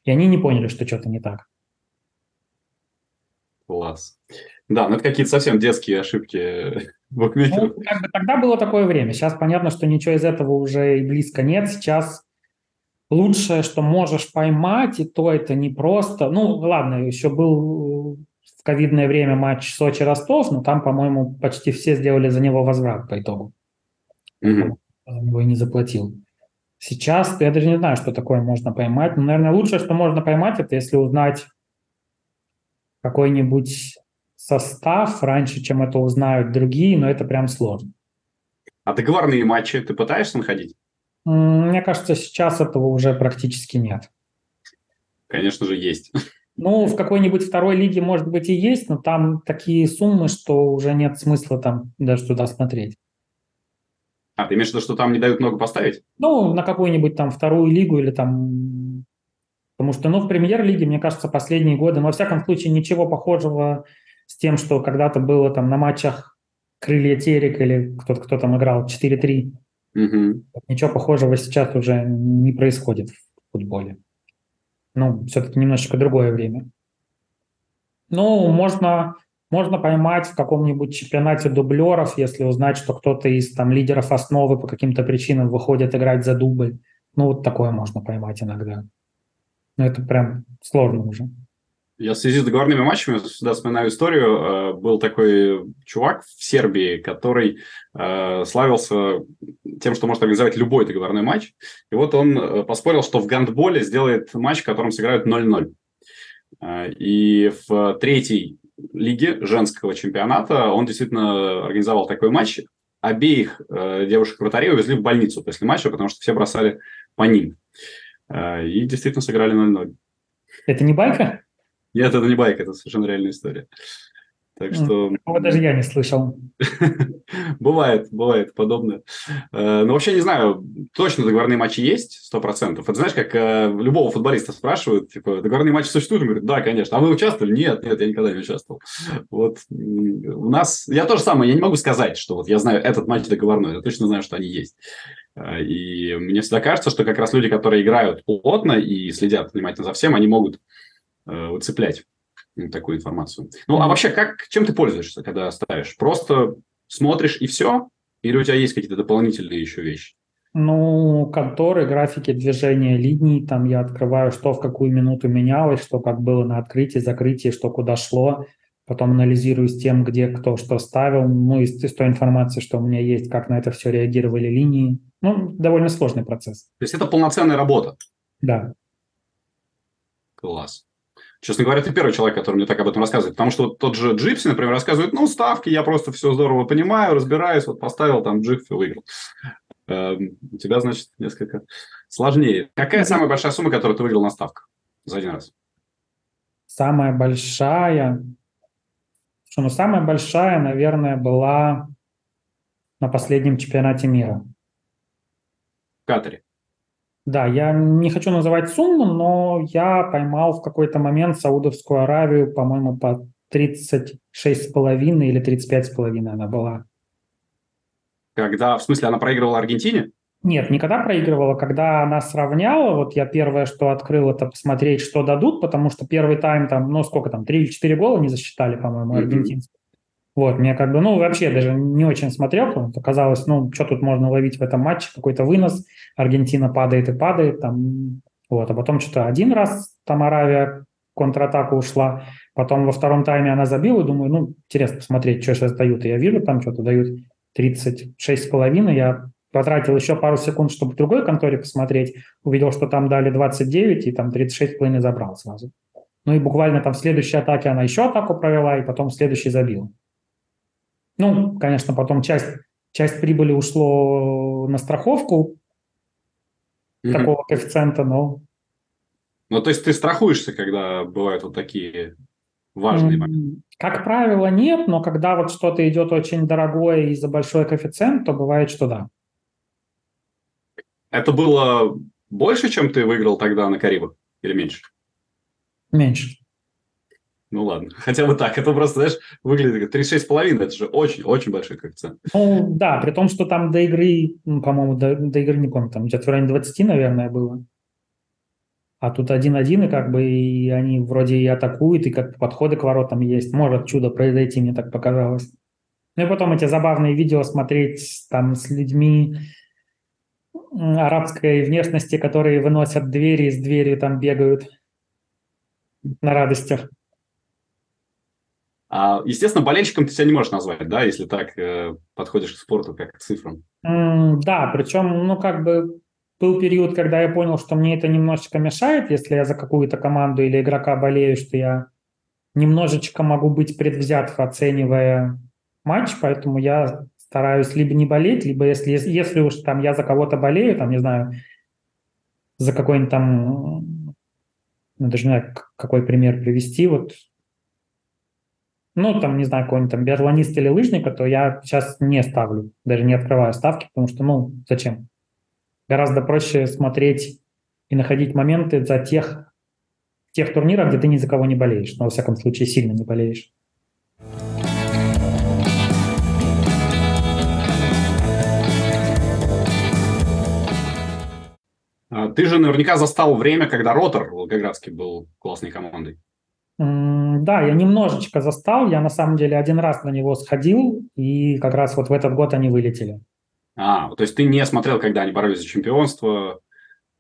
И они не поняли, что что-то не так. Класс. Да, ну это какие-то совсем детские ошибки (laughs) букмекеров. Ну, как бы тогда было такое время. Сейчас понятно, что ничего из этого уже и близко нет. Сейчас лучшее, что можешь поймать, и то это не просто. Ну, ладно, еще был в ковидное время матч Сочи-Ростов, но там, по-моему, почти все сделали за него возврат по итогу. Mm-hmm. За него и не заплатил. Сейчас я даже не знаю, что такое можно поймать. Но, наверное, лучшее, что можно поймать, это если узнать какой-нибудь состав раньше, чем это узнают другие, но это прям сложно. А договорные матчи ты пытаешься находить? Мне кажется, сейчас этого уже практически нет. Конечно же, есть. (laughs) Ну, в какой-нибудь второй лиге, может быть, и есть, но там такие суммы, что уже нет смысла там даже туда смотреть. А, ты имеешь в виду, что там не дают много поставить? Ну, на какую-нибудь там вторую лигу или там... Потому что, ну, в премьер-лиге, мне кажется, последние годы, но, во всяком случае, ничего похожего с тем, что когда-то было там на матчах Крылья Терек или кто-то, кто там играл 4-3 Угу. Ничего похожего сейчас уже не происходит в футболе. Ну, все-таки немножечко другое время. Ну, можно, можно поймать в каком-нибудь чемпионате дублеров, если узнать, что кто-то из там лидеров основы по каким-то причинам выходит играть за дубль. Ну, вот такое можно поймать иногда. Но это прям сложно уже. Я в связи с договорными матчами всегда вспоминаю историю. Э, был такой чувак в Сербии, который э, славился тем, что может организовать любой договорной матч. И вот он э, поспорил, что в гандболе сделает матч, в котором сыграют 0-0. И в третьей лиге женского чемпионата он действительно организовал такой матч. Обеих девушек-вратарей увезли в больницу после матча, потому что все бросали по ним. И действительно сыграли 0-0. Это не байка? Нет, это не байка, это совершенно реальная история. Так что... Такого даже я не слышал. (laughs) бывает, бывает подобное. Э, ну, вообще не знаю, точно договорные матчи есть, сто процентов. Это знаешь, как э, любого футболиста спрашивают, типа, договорные матчи существуют? Он говорит, да, конечно. А вы участвовали? Нет, нет, я никогда не участвовал. Вот у нас... Я тоже самое, я не могу сказать, что вот я знаю этот матч договорной, я точно знаю, что они есть. Э, и мне всегда кажется, что как раз люди, которые играют плотно и следят внимательно за всем, они могут выцеплять такую информацию. Ну, а вообще, как, чем ты пользуешься, когда ставишь? Просто смотришь и все? Или у тебя есть какие-то дополнительные еще вещи? Ну, конторы, графики движения линий, там я открываю, что в какую минуту менялось, что как было на открытии, закрытии, что куда шло, потом анализирую с тем, где кто что ставил, ну, из, из той информации, что у меня есть, как на это все реагировали линии. Ну, довольно сложный процесс. То есть это полноценная работа? Да. Класс. Честно говоря, ты первый человек, который мне так об этом рассказывает. Потому что вот тот же Джипси, например, рассказывает, ну, ставки, я просто все здорово понимаю, разбираюсь, вот поставил там джип и выиграл. Эм, у тебя, значит, несколько сложнее. Какая самая большая сумма, которую ты выиграл на ставках за один раз? Самая большая... Что, ну, самая большая, наверное, была на последнем чемпионате мира. В Катаре? Да, я не хочу называть сумму, но я поймал в какой-то момент Саудовскую Аравию, по-моему, по 36,5 или 35,5 она была. Когда, в смысле, она проигрывала Аргентине? Нет, никогда проигрывала. Когда она сравняла, вот я первое, что открыл, это посмотреть, что дадут, потому что первый тайм там, ну сколько там, 3 или 4 гола не засчитали, по-моему, аргентинцы. Mm-hmm. Вот, мне как бы, ну, вообще даже не очень смотрел, потому что казалось, ну, что тут можно ловить в этом матче, какой-то вынос, Аргентина падает и падает, там, вот, а потом что-то один раз там Аравия контратаку ушла, потом во втором тайме она забила, думаю, ну, интересно посмотреть, что сейчас дают, и я вижу, там что-то дают 36,5, я потратил еще пару секунд, чтобы в другой конторе посмотреть, увидел, что там дали 29, и там 36,5 забрал сразу. Ну и буквально там в следующей атаке она еще атаку провела, и потом в следующей забила. Ну, конечно, потом часть, часть прибыли ушло на страховку mm-hmm. такого коэффициента, но... Ну, то есть ты страхуешься, когда бывают вот такие важные моменты? Как правило, нет, но когда вот что-то идет очень дорогое и за большой коэффициент, то бывает, что да. Это было больше, чем ты выиграл тогда на Карибах или меньше? Меньше. Ну ладно, хотя бы так. Это просто, знаешь, выглядит как 36,5. Это же очень-очень большой коэффициент. Ну да, при том, что там до игры, ну, по-моему, до, до игры не помню, там где-то в районе 20, наверное, было. А тут один-один, и как бы и они вроде и атакуют, и как подходы к воротам есть. Может чудо произойти, мне так показалось. Ну и потом эти забавные видео смотреть там с людьми арабской внешности, которые выносят двери из двери, там бегают на радостях. А, естественно, болельщиком ты себя не можешь назвать, да, если так э, подходишь к спорту как к цифрам. Да, причем, ну, как бы был период, когда я понял, что мне это немножечко мешает, если я за какую-то команду или игрока болею, что я немножечко могу быть предвзят, оценивая матч, поэтому я стараюсь либо не болеть, либо если, если уж там я за кого-то болею, там, не знаю, за какой-нибудь там, ну, даже не знаю, какой пример привести, вот ну, там, не знаю, какой-нибудь там биатлонист или лыжника, то я сейчас не ставлю, даже не открываю ставки, потому что, ну, зачем? Гораздо проще смотреть и находить моменты за тех, тех турнирах, где ты ни за кого не болеешь, но, во всяком случае, сильно не болеешь. А ты же наверняка застал время, когда Ротор Волгоградский был классной командой. Да, я немножечко застал. Я на самом деле один раз на него сходил, и как раз вот в этот год они вылетели. А, то есть ты не смотрел, когда они боролись за чемпионство?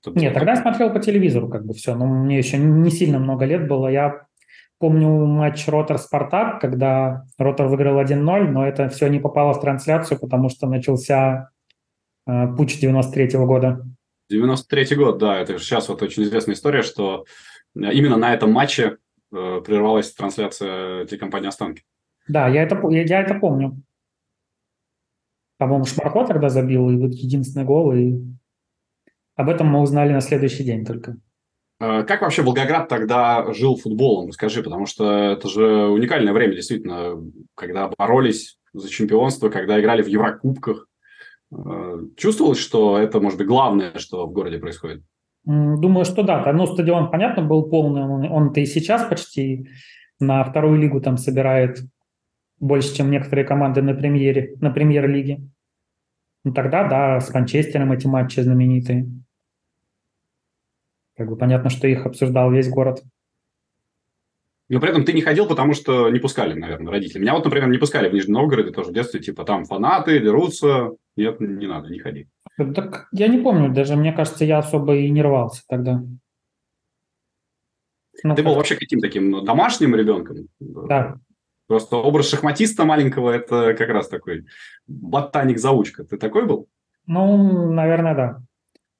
Нет, тогда я смотрел по телевизору как бы все. Но мне еще не сильно много лет было. Я помню матч Ротор-Спартак, когда Ротор выиграл 1-0, но это все не попало в трансляцию, потому что начался э, путь 93-го года. 93-й год, да. Это сейчас вот очень известная история, что именно на этом матче прервалась трансляция телекомпании «Останки». Да, я это, я, я это помню. По-моему, Шмарко тогда забил, и вот единственный гол, и об этом мы узнали на следующий день только. Э, как вообще Волгоград тогда жил футболом? Расскажи, потому что это же уникальное время, действительно, когда боролись за чемпионство, когда играли в Еврокубках. Э, чувствовалось, что это, может быть, главное, что в городе происходит? Думаю, что да. Ну, стадион, понятно, был полный. Он, он-то и сейчас почти на вторую лигу там собирает больше, чем некоторые команды на премьере, на премьер-лиге. Ну, тогда, да, с Манчестером эти матчи знаменитые. Как бы понятно, что их обсуждал весь город. Но при этом ты не ходил, потому что не пускали, наверное, родители. Меня вот, например, не пускали в Нижний Новгород тоже в детстве, типа там фанаты дерутся. Нет, не надо, не ходи. Так я не помню, даже мне кажется, я особо и не рвался тогда. Ну, ты был вообще каким таким ну, домашним ребенком? Да. Просто образ шахматиста маленького – это как раз такой ботаник-заучка. Ты такой был? Ну, наверное, да.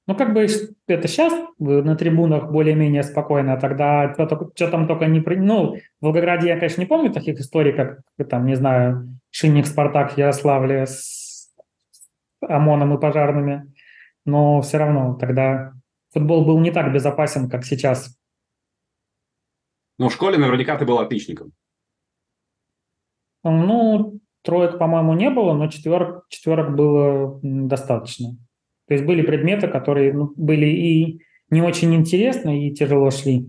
Ну, как бы это сейчас на трибунах более-менее спокойно, а тогда что, что там только не... Ну, в Волгограде я, конечно, не помню таких историй, как, там, не знаю, Шинник Спартак Ярославле с ОМОНом и пожарными, но все равно тогда футбол был не так безопасен, как сейчас. Ну, в школе наверняка ты был отличником. Ну, троек, по-моему, не было, но четверок, четверок было достаточно. То есть были предметы, которые ну, были и не очень интересны, и тяжело шли.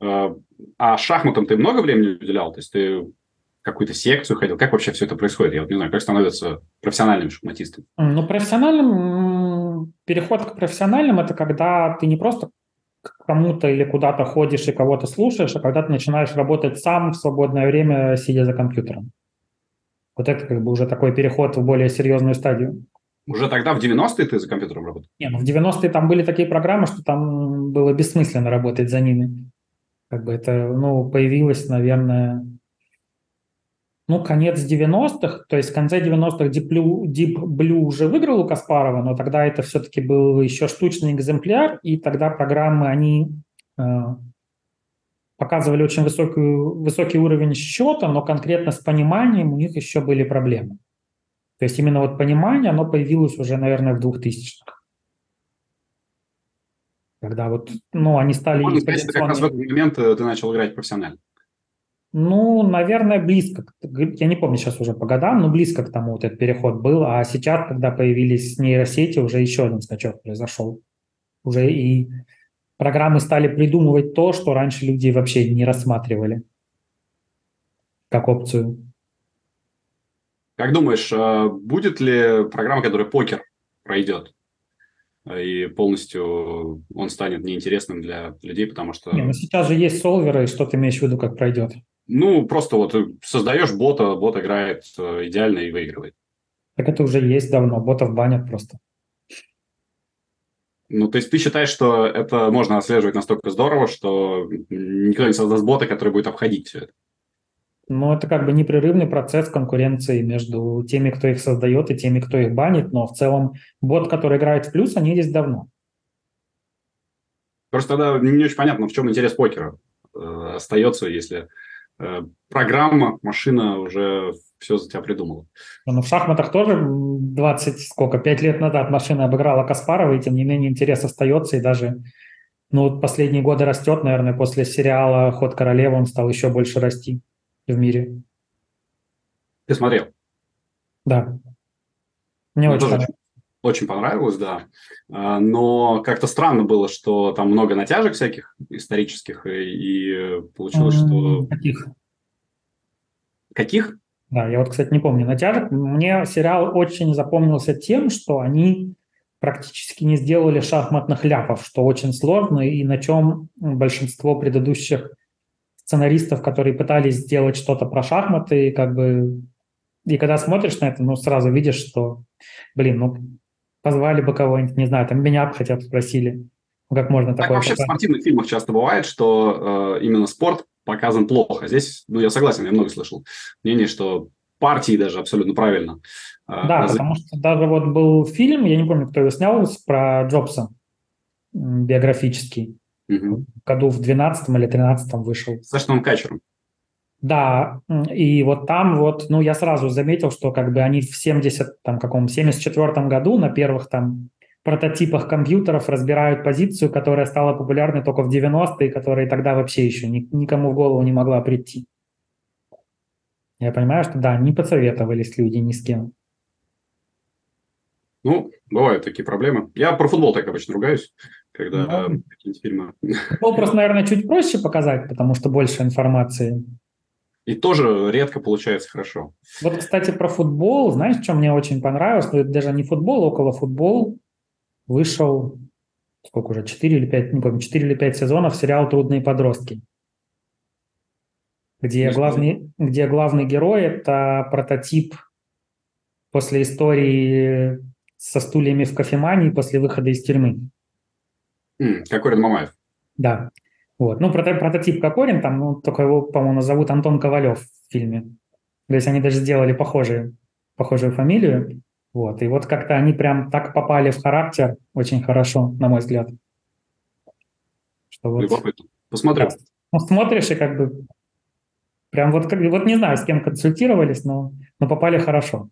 А, а шахматам ты много времени уделял? То есть ты какую-то секцию ходил? Как вообще все это происходит? Я вот не знаю, как становятся профессиональным шахматистом? Ну, профессиональным, переход к профессиональным – это когда ты не просто к кому-то или куда-то ходишь и кого-то слушаешь, а когда ты начинаешь работать сам в свободное время, сидя за компьютером. Вот это как бы уже такой переход в более серьезную стадию. Уже тогда, в 90-е, ты за компьютером работал? Не, ну в 90-е там были такие программы, что там было бессмысленно работать за ними. Как бы это, ну, появилось, наверное, ну, конец 90-х, то есть в конце 90-х Deep Blue, Deep Blue уже выиграл у Каспарова, но тогда это все-таки был еще штучный экземпляр, и тогда программы, они э, показывали очень высокий, высокий уровень счета, но конкретно с пониманием у них еще были проблемы. То есть именно вот понимание, оно появилось уже, наверное, в 2000-х. Когда вот, ну, они стали... Что как раз в этот момент ты начал играть профессионально. Ну, наверное, близко. Я не помню сейчас уже по годам, но близко к тому вот этот переход был. А сейчас, когда появились нейросети, уже еще один скачок произошел. Уже и программы стали придумывать то, что раньше люди вообще не рассматривали как опцию. Как думаешь, а будет ли программа, которая покер пройдет? И полностью он станет неинтересным для людей, потому что... Не, ну сейчас же есть солверы, что ты имеешь в виду, как пройдет? Ну, просто вот создаешь бота, бот играет э, идеально и выигрывает. Так это уже есть давно, ботов банят просто. Ну, то есть ты считаешь, что это можно отслеживать настолько здорово, что никто не создаст бота, который будет обходить все это? Ну, это как бы непрерывный процесс конкуренции между теми, кто их создает, и теми, кто их банит, но в целом бот, который играет в плюс, они есть давно. Просто тогда не очень понятно, в чем интерес покера э, остается, если э, программа, машина уже все за тебя придумала. Ну, в шахматах тоже 20, сколько, 5 лет назад машина обыграла Каспарова, и тем не менее интерес остается, и даже ну, последние годы растет, наверное, после сериала «Ход королевы» он стал еще больше расти в мире. Ты смотрел? Да. Мне, Мне очень понравилось. Очень понравилось, да. А, но как-то странно было, что там много натяжек всяких исторических, и, получилось, что... Каких? Каких? Да, я вот, кстати, не помню натяжек. Мне сериал очень запомнился тем, что они практически не сделали шахматных ляпов, что очень сложно, и на чем большинство предыдущих сценаристов, которые пытались сделать что-то про шахматы, и как бы... И когда смотришь на это, ну, сразу видишь, что, блин, ну, позвали бы кого-нибудь, не знаю, там меня бы хотя бы спросили, как можно так такое... вообще показать? в спортивных фильмах часто бывает, что э, именно спорт показан плохо. Здесь, ну, я согласен, я много слышал мнение, что партии даже абсолютно правильно. Э, да, потому что даже вот был фильм, я не помню, кто его снял, про Джобса, биографический. Угу. Году в 12 или 13 вышел. С Эштоном Качером. Да, и вот там вот, ну, я сразу заметил, что как бы они в 70, там, каком 74 году на первых там прототипах компьютеров разбирают позицию, которая стала популярной только в 90-е, которая тогда вообще еще ни, никому в голову не могла прийти. Я понимаю, что да, не посоветовались люди ни с кем. Ну, бывают такие проблемы. Я про футбол так обычно ругаюсь когда ну, какие-нибудь фильмы. Футбол просто, наверное, чуть проще показать, потому что больше информации. И тоже редко получается хорошо. Вот, кстати, про футбол. Знаешь, что мне очень понравилось? Ну, это даже не футбол, а около футбол. Вышел, сколько уже, 4 или 5, не помню, 4 или 5 сезонов сериал «Трудные подростки». где главный, где главный герой – это прототип после истории со стульями в кофемании после выхода из тюрьмы. Кокорин Мамаев. Да. Вот. Ну, прото- прототип Кокорин, там, ну, только его, по-моему, зовут Антон Ковалев в фильме. То есть они даже сделали похожие, похожую фамилию. Вот. И вот как-то они прям так попали в характер очень хорошо, на мой взгляд. Что вот... Любопытно. Посмотрю. Да. Ну, смотришь и как бы прям вот, вот не знаю, с кем консультировались, но, но попали хорошо.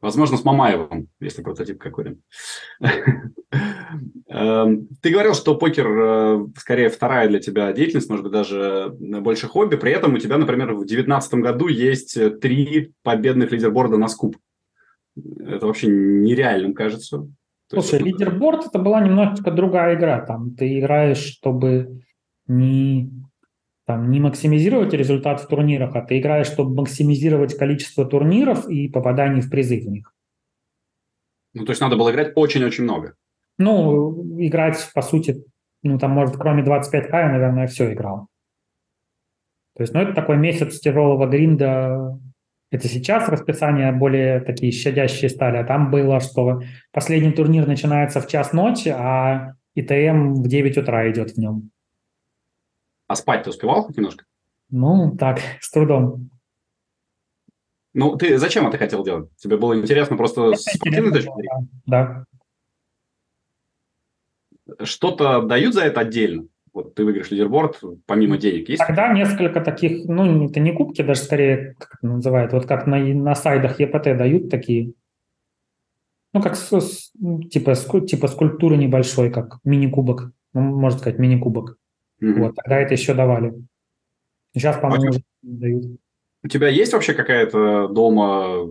Возможно, с Мамаевым, если прототип какой эм, Ты говорил, что покер э, скорее вторая для тебя деятельность, может быть, даже больше хобби. При этом у тебя, например, в 2019 году есть три победных лидерборда на скуп. Это вообще нереальным кажется. Слушай, есть, лидерборд это была немножечко другая игра. Там ты играешь, чтобы не, там, не максимизировать результат в турнирах, а ты играешь, чтобы максимизировать количество турниров и попаданий в призы в них. Ну, то есть надо было играть очень-очень много. Ну, играть, по сути, ну, там, может, кроме 25к, я, наверное, все играл. То есть, ну, это такой месяц тяжелого гринда это сейчас расписание более такие щадящие стали, а там было, что последний турнир начинается в час ночи, а ИТМ в 9 утра идет в нем. А спать ты успевал хоть немножко? Ну, так, с трудом. Ну, ты зачем это хотел делать? Тебе было интересно просто с спортивной точки зрения? Да. Что-то дают за это отдельно? Вот ты выиграешь лидерборд, помимо денег есть? Тогда несколько таких, ну, это не кубки, даже скорее, как это называют, вот как на, на сайтах ЕПТ дают такие, ну, как с, типа, типа скульптуры небольшой, как мини-кубок, ну, можно сказать, мини-кубок. Mm-hmm. Вот, тогда это еще давали. Сейчас, по-моему, а уже дают. У тебя есть вообще какая-то дома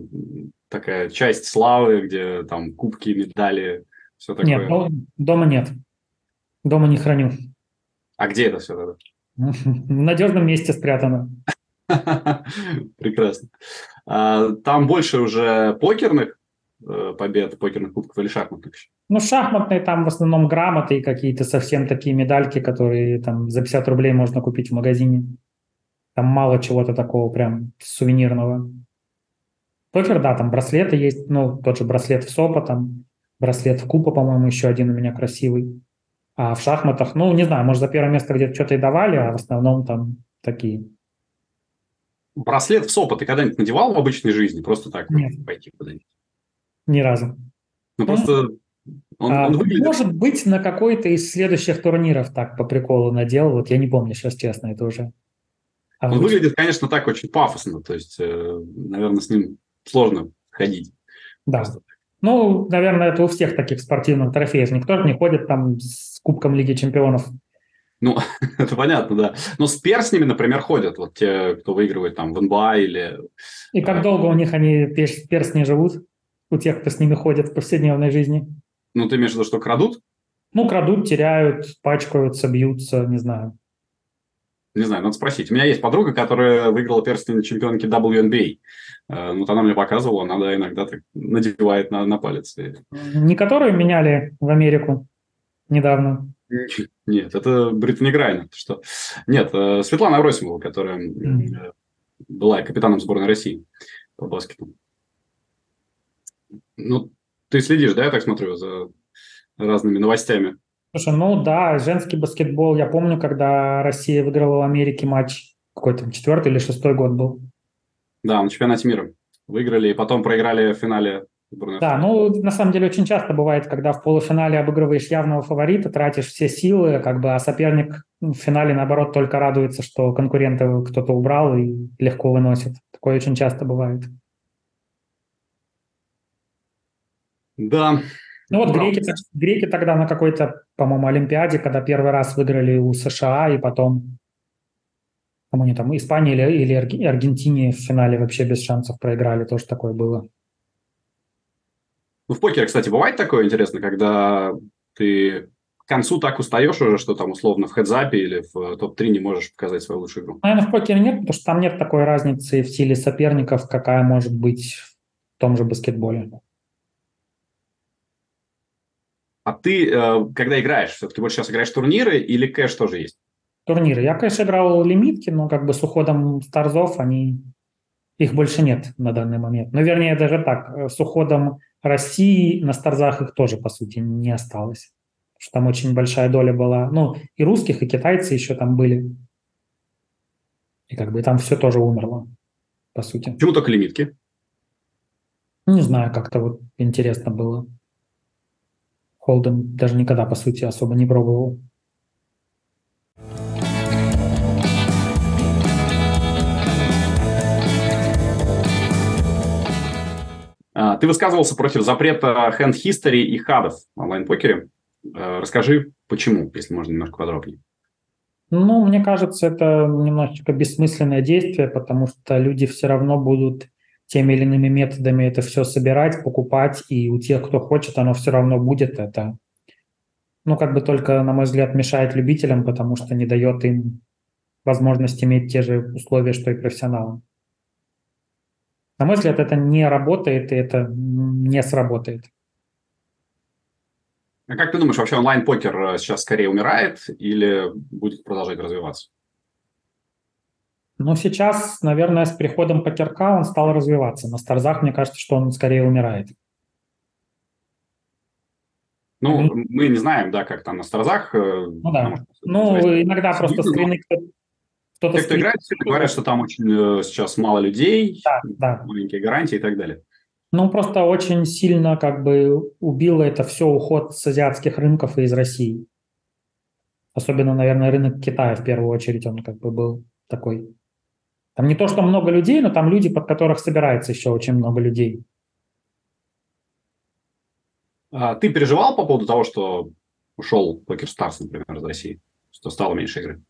такая часть славы, где там кубки, медали, все такое? Нет, дома нет. Дома не храню. А где это все тогда? (laughs) В надежном месте спрятано. (laughs) Прекрасно. А, там больше уже покерных побед, покерных кубков или шахматных? Ну, шахматные там в основном грамоты и какие-то совсем такие медальки, которые там за 50 рублей можно купить в магазине. Там мало чего-то такого прям сувенирного. Покер, да, там браслеты есть, ну, тот же браслет в СОПа, там браслет в Купа, по-моему, еще один у меня красивый. А в шахматах, ну, не знаю, может, за первое место где-то что-то и давали, а в основном там такие. Браслет в СОПа ты когда-нибудь надевал в обычной жизни? Просто так Нет. пойти куда-нибудь? Ни разу. Ну, просто он, а, он выглядит... Может быть, на какой-то из следующих турниров так по приколу надел. Вот я не помню сейчас, честно, это уже. А он вы... выглядит, конечно, так очень пафосно. То есть, э, наверное, с ним сложно ходить. Да. Просто. Ну, наверное, это у всех таких спортивных трофеев. Никто же не ходит там с Кубком Лиги Чемпионов. Ну, (laughs) это понятно, да. Но с перстнями, например, ходят вот те, кто выигрывает там в НБА или... И как долго у них они перстни живут? У тех, кто с ними ходит в повседневной жизни? Ну, ты имеешь в виду, что крадут? Ну, крадут, теряют, пачкаются, бьются, не знаю. Не знаю, надо спросить. У меня есть подруга, которая выиграла перстень чемпионки WNBA. Э, вот она мне показывала, она да, иногда так надевает на, на палец. Не которые меняли в Америку? недавно? Нет, это Британи Грайнер. Что? Нет, э, Светлана Авросимова, которая mm. была капитаном сборной России по баскету. Ну, ты следишь, да, я так смотрю, за разными новостями? Слушай, ну да, женский баскетбол. Я помню, когда Россия выиграла в Америке матч, какой-то четвертый или шестой год был. Да, на чемпионате мира. Выиграли и потом проиграли в финале да, ну, на самом деле очень часто бывает, когда в полуфинале обыгрываешь явного фаворита, тратишь все силы, как бы, а соперник в финале, наоборот, только радуется, что конкурента кто-то убрал и легко выносит. Такое очень часто бывает. Да. Ну вот греки, греки тогда на какой-то, по-моему, Олимпиаде, когда первый раз выиграли у США, и потом, кому не там, Испании или, или Аргентине в финале вообще без шансов проиграли, тоже такое было. Ну, в покере, кстати, бывает такое интересно, когда ты к концу так устаешь уже, что там условно в хедзапе или в топ-3 не можешь показать свою лучшую игру? Наверное, в покере нет, потому что там нет такой разницы в силе соперников, какая может быть в том же баскетболе. А ты, э, когда играешь, все-таки больше сейчас играешь турниры или кэш тоже есть? Турниры. Я, конечно, играл лимитки, но как бы с уходом Старзов они... Их больше нет на данный момент. Ну, вернее, даже так, э, с уходом России на Старзах их тоже, по сути, не осталось. Потому что там очень большая доля была. Ну, и русских, и китайцы еще там были. И как бы там все тоже умерло, по сути. Почему только лимитки? Не знаю, как-то вот интересно было. Холден даже никогда, по сути, особо не пробовал. А, ты высказывался против запрета hand history и хадов в онлайн-покере. А, расскажи, почему, если можно немножко подробнее. Ну, мне кажется, это немножечко бессмысленное действие, потому что люди все равно будут теми или иными методами это все собирать, покупать, и у тех, кто хочет, оно все равно будет. Это, ну, как бы только, на мой взгляд, мешает любителям, потому что не дает им возможность иметь те же условия, что и профессионалам. На мой взгляд, это не работает, и это не сработает. А как ты думаешь, вообще онлайн-покер э, сейчас скорее умирает или будет продолжать развиваться? Ну, сейчас, наверное, с приходом покерка он стал развиваться. На Старзах, мне кажется, что он скорее умирает. Ну, Они... мы не знаем, да, как там на Старзах. Э, ну, да. Может, ну, иногда просто скрины кто-то Те, кто играет, все говорят, что там очень э, сейчас мало людей, да, да. маленькие гарантии и так далее. Ну, просто очень сильно как бы убило это все уход с азиатских рынков и из России. Особенно, наверное, рынок Китая в первую очередь, он как бы был такой. Там не то, что много людей, но там люди, под которых собирается еще очень много людей. А ты переживал по поводу того, что ушел Покер Старс, например, из России, что стало меньше игры?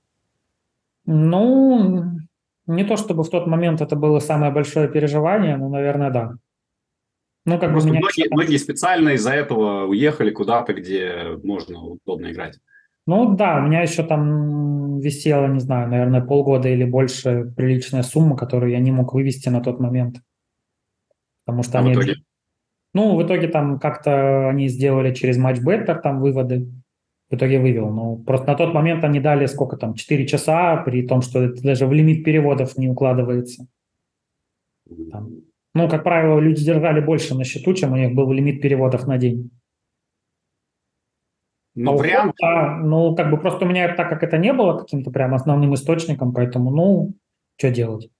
Ну, не то чтобы в тот момент это было самое большое переживание, но, наверное, да. Ну, как Просто бы меня... многие, многие специально из-за этого уехали куда-то, где можно удобно играть. Ну да, у меня еще там висела, не знаю, наверное, полгода или больше приличная сумма, которую я не мог вывести на тот момент. Потому что а они... В итоге? Ну, в итоге там как-то они сделали через матч Better там выводы в итоге вывел. Но просто на тот момент они дали сколько там, 4 часа, при том, что это даже в лимит переводов не укладывается. Там. Ну, как правило, люди держали больше на счету, чем у них был лимит переводов на день. Ну, а прям... Да, ну, как бы просто у меня, так как это не было каким-то прям основным источником, поэтому, ну, что делать?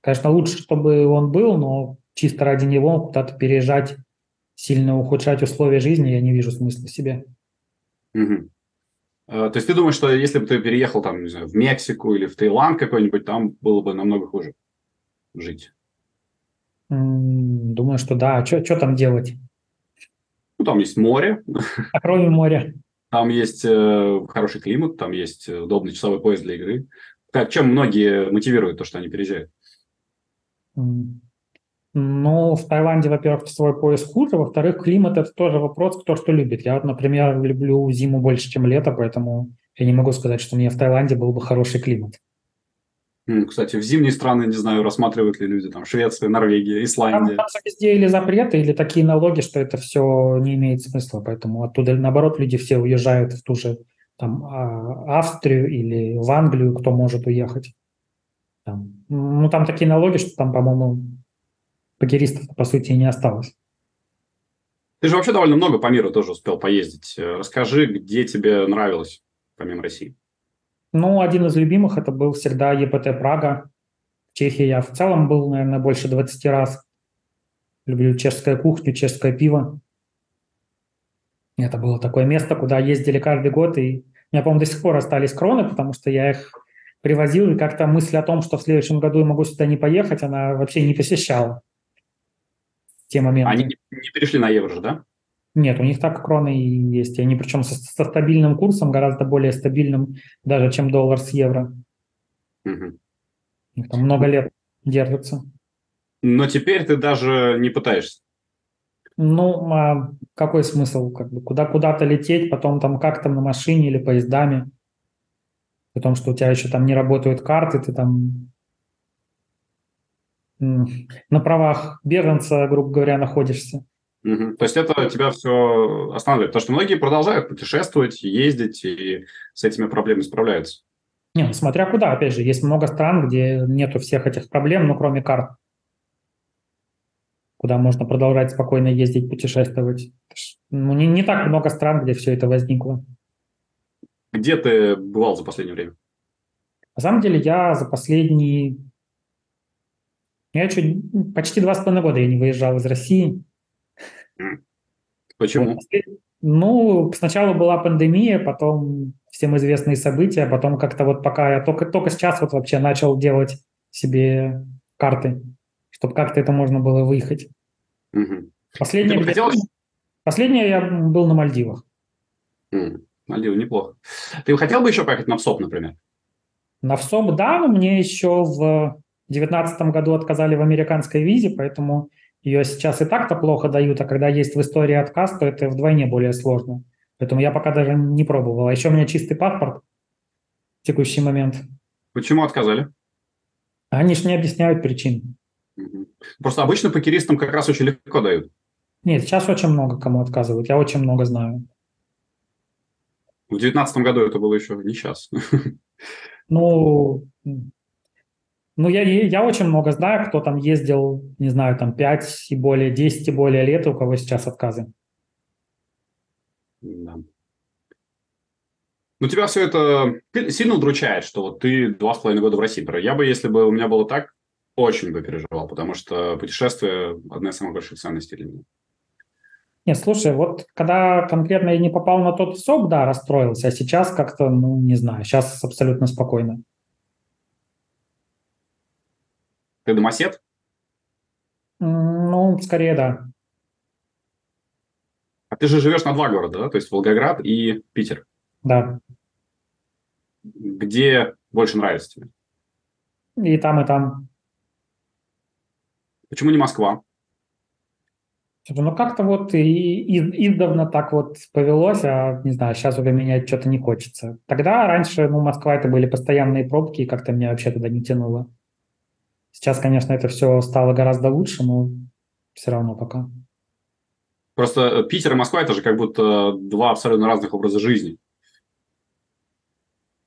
Конечно, лучше, чтобы он был, но чисто ради него куда-то переезжать, сильно ухудшать условия жизни я не вижу смысла себе. Угу. То есть ты думаешь, что если бы ты переехал там, не знаю, в Мексику или в Таиланд какой-нибудь, там было бы намного хуже жить? Думаю, что да. А что там делать? Ну, там есть море. А кроме моря? Там есть э, хороший климат, там есть удобный часовой поезд для игры. Как, чем многие мотивируют то, что они переезжают? Ну, в Таиланде, во-первых, часовой пояс хуже, во-вторых, климат – это тоже вопрос, кто что любит. Я например, люблю зиму больше, чем лето, поэтому я не могу сказать, что мне в Таиланде был бы хороший климат. Кстати, в зимние страны, не знаю, рассматривают ли люди, там, Швеция, Норвегия, Исландия. Там, там везде или запреты, или такие налоги, что это все не имеет смысла, поэтому оттуда, наоборот, люди все уезжают в ту же там, а, Австрию или в Англию, кто может уехать. Там, ну, там такие налоги, что там, по-моему, покеристов, по сути, и не осталось. Ты же вообще довольно много по миру тоже успел поездить. Расскажи, где тебе нравилось, помимо России? Ну, один из любимых это был всегда ЕПТ Прага. В Чехии я в целом был, наверное, больше 20 раз. Люблю чешскую кухню, чешское пиво. Это было такое место, куда ездили каждый год, и у меня, по-моему, до сих пор остались кроны, потому что я их привозил, и как-то мысль о том, что в следующем году я могу сюда не поехать, она вообще не посещала те моменты. Они не перешли на евро же, да? Нет, у них так кроны и есть. И они причем со, со стабильным курсом, гораздо более стабильным даже, чем доллар с евро. Угу. Там много лет держится. Но теперь ты даже не пытаешься. Ну, а какой смысл? Как бы куда куда-то лететь, потом там как-то на машине или поездами. Потому что у тебя еще там не работают карты, ты там на правах беженца, грубо говоря, находишься. Угу. То есть это тебя все останавливает, потому что многие продолжают путешествовать, ездить и с этими проблемами справляются. Не, ну, смотря куда, опять же, есть много стран, где нету всех этих проблем, ну, кроме карт. Куда можно продолжать спокойно ездить, путешествовать. Ну, не, не так много стран, где все это возникло. Где ты бывал за последнее время? На самом деле я за последние... Я чуть... Почти два с половиной года я не выезжал из России. Почему? Ну, сначала была пандемия, потом всем известные события, потом как-то вот пока я только, только сейчас вот вообще начал делать себе карты, чтобы как-то это можно было выехать. Угу. Последнее, где... хотел... Последнее я был на Мальдивах. Мальдивы неплохо. Ты хотел бы еще поехать на ВСОП, например? На ВСОП, да, но мне еще в 2019 году отказали в американской визе, поэтому ее сейчас и так-то плохо дают, а когда есть в истории отказ, то это вдвойне более сложно. Поэтому я пока даже не пробовал. А еще у меня чистый паспорт в текущий момент. Почему отказали? Они же не объясняют причин. Просто обычно покеристам как раз очень легко дают. Нет, сейчас очень много кому отказывают. Я очень много знаю. В 2019 году это было еще не сейчас. Ну, ну я, я очень много знаю, кто там ездил, не знаю, там 5 и более, 10 и более лет, у кого сейчас отказы. Да. Ну, тебя все это сильно удручает, что вот ты два с половиной года в России. Я бы, если бы у меня было так, очень бы переживал, потому что путешествие – одна из самых больших ценностей для меня. Нет, слушай, вот когда конкретно я не попал на тот СОП, да, расстроился, а сейчас как-то, ну, не знаю, сейчас абсолютно спокойно. Ты домосед? Ну, скорее, да. А ты же живешь на два города, да? То есть Волгоград и Питер. Да. Где больше нравится тебе? И там, и там. Почему не Москва? Ну, как-то вот и, и, издавна так вот повелось, а, не знаю, сейчас уже менять что-то не хочется. Тогда раньше, ну, Москва это были постоянные пробки, и как-то меня вообще туда не тянуло. Сейчас, конечно, это все стало гораздо лучше, но все равно пока. Просто э, Питер и Москва – это же как будто два абсолютно разных образа жизни.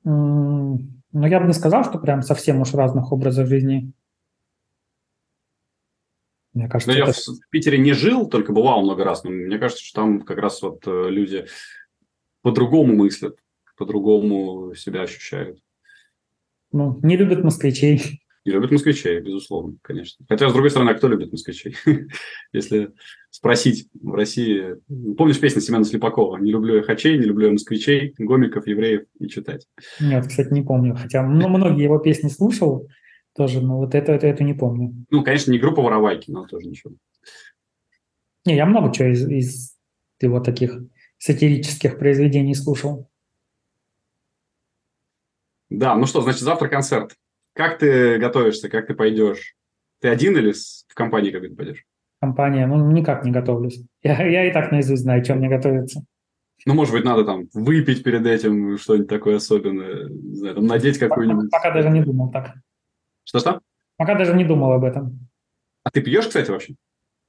Ну, я бы не сказал, что прям совсем уж разных образов жизни. Мне кажется, но это... я в Питере не жил, только бывал много раз, но мне кажется, что там как раз вот э, люди по-другому мыслят, по-другому себя ощущают. Ну, не любят москвичей. Не любят москвичей, безусловно, конечно. Хотя, с другой стороны, а кто любит москвичей? (laughs) Если спросить в России... Помнишь песню Семена Слепакова? «Не люблю я хачей, не люблю я москвичей, гомиков, евреев и читать». Нет, кстати, не помню. Хотя ну, многие его песни слушал, тоже, но вот это, это, это не помню. Ну, конечно, не группа Воровайки, но тоже ничего. Не, я много чего из, из его таких сатирических произведений слушал. Да, ну что, значит, завтра концерт. Как ты готовишься, как ты пойдешь? Ты один или в компании какой-то пойдешь? Компания, ну, никак не готовлюсь. (laughs) Я, я и так наизусть знаю, чем мне готовиться. Ну, может быть, надо там выпить перед этим что-нибудь такое особенное, не знаю, там, надеть какую-нибудь... Пока, пока даже не думал так. Что-что? Пока даже не думал об этом. А ты пьешь, кстати, вообще?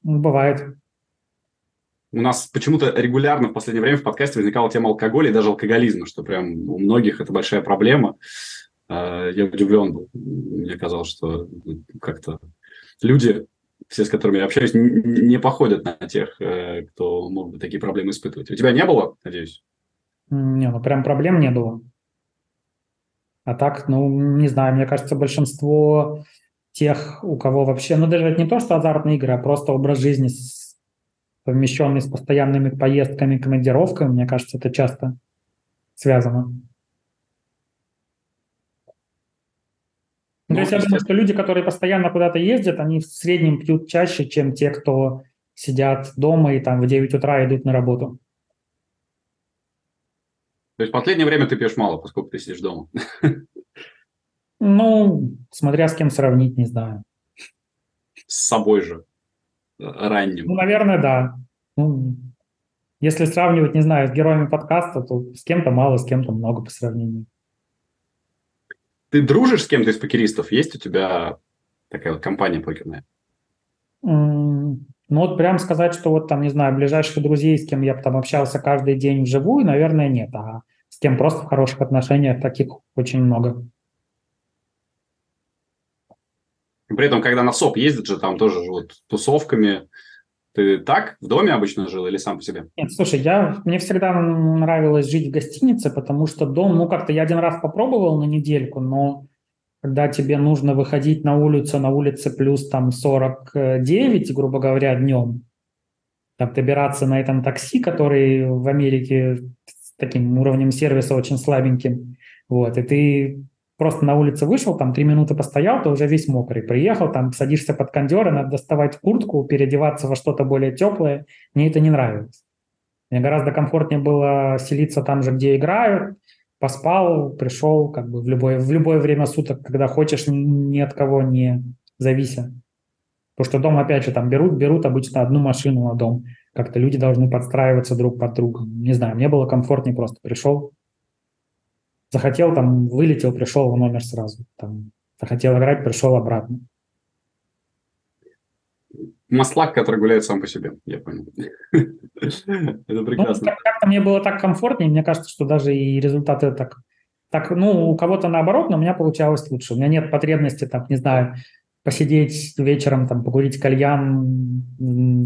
Ну, бывает. У нас почему-то регулярно в последнее время в подкасте возникала тема алкоголя и даже алкоголизма, что прям у многих это большая проблема. А, я удивлен был. Мне казалось, что как-то люди, все, с которыми я общаюсь, не походят на тех, э, кто мог бы такие проблемы испытывать. У тебя не было, надеюсь? Не, ну прям проблем не было. А так, ну, не знаю, мне кажется, большинство тех, у кого вообще, ну, даже не то, что азартные игры, а просто образ жизни, совмещенный с постоянными поездками, командировками, мне кажется, это часто связано. Ну, то есть я думаю, что люди, которые постоянно куда-то ездят, они в среднем пьют чаще, чем те, кто сидят дома и там в 9 утра идут на работу. То есть в последнее время ты пьешь мало, поскольку ты сидишь дома. Ну, смотря с кем сравнить, не знаю. С собой же. Э, ранним. Ну, наверное, да. Ну, если сравнивать, не знаю, с героями подкаста, то с кем-то мало, с кем-то много по сравнению. Ты дружишь с кем-то из покеристов? Есть у тебя такая вот компания покерная? Mm, ну вот прям сказать, что вот там, не знаю, ближайших друзей, с кем я там общался каждый день вживую, наверное, нет. А с кем просто в хороших отношениях, таких очень много. При этом, когда на СОП ездит же, там тоже живут тусовками. Ты так в доме обычно жил или сам по себе? Нет, слушай, я, мне всегда нравилось жить в гостинице, потому что дом, ну как-то я один раз попробовал на недельку, но когда тебе нужно выходить на улицу, на улице плюс там 49, грубо говоря, днем, там добираться на этом такси, который в Америке с таким уровнем сервиса очень слабеньким, вот, и ты просто на улице вышел, там три минуты постоял, ты уже весь мокрый. Приехал, там садишься под кондер, надо доставать куртку, переодеваться во что-то более теплое. Мне это не нравилось. Мне гораздо комфортнее было селиться там же, где играют, поспал, пришел как бы в любое, в любое время суток, когда хочешь, ни от кого не завися. Потому что дом, опять же, там берут, берут обычно одну машину на дом. Как-то люди должны подстраиваться друг под другом. Не знаю, мне было комфортнее просто. Пришел, захотел, там, вылетел, пришел в номер сразу. Там, захотел играть, пришел обратно. Маслак, который гуляет сам по себе, я понял. (laughs) Это ну, прекрасно. Ну, как-то мне было так комфортнее, мне кажется, что даже и результаты так, так, ну, у кого-то наоборот, но у меня получалось лучше. У меня нет потребности, там, не знаю, посидеть вечером, там, покурить кальян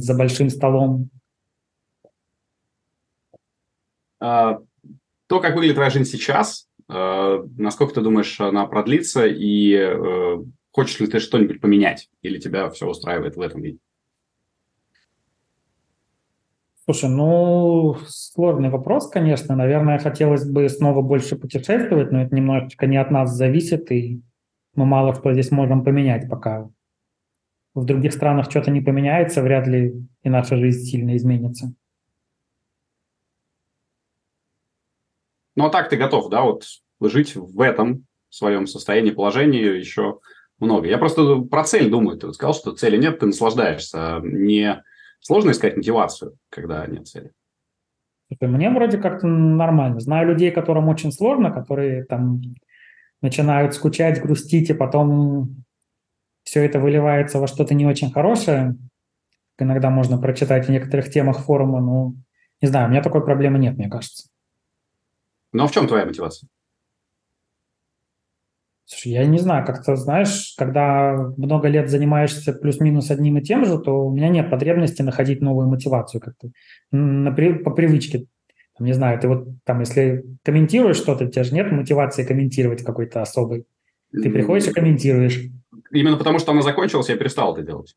за большим столом. А, то, как выглядит твоя жизнь сейчас, насколько ты думаешь, она продлится, и э, хочешь ли ты что-нибудь поменять, или тебя все устраивает в этом виде? Слушай, ну, сложный вопрос, конечно. Наверное, хотелось бы снова больше путешествовать, но это немножечко не от нас зависит, и мы мало что здесь можем поменять пока. В других странах что-то не поменяется, вряд ли и наша жизнь сильно изменится. Ну, а так ты готов, да, вот жить в этом своем состоянии, положении еще много. Я просто про цель думаю. Ты вот сказал, что цели нет, ты наслаждаешься. Не сложно искать мотивацию, когда нет цели? Мне вроде как-то нормально. Знаю людей, которым очень сложно, которые там начинают скучать, грустить, и потом все это выливается во что-то не очень хорошее. Иногда можно прочитать в некоторых темах форума, но не знаю, у меня такой проблемы нет, мне кажется. Ну а в чем твоя мотивация? Слушай, я не знаю, как-то, знаешь, когда много лет занимаешься плюс-минус одним и тем же, то у меня нет потребности находить новую мотивацию как-то на, по привычке. Там, не знаю, ты вот там, если комментируешь что-то, у тебя же нет мотивации комментировать какой-то особой. Ты приходишь и комментируешь. Именно потому, что она закончилась, я перестал это делать.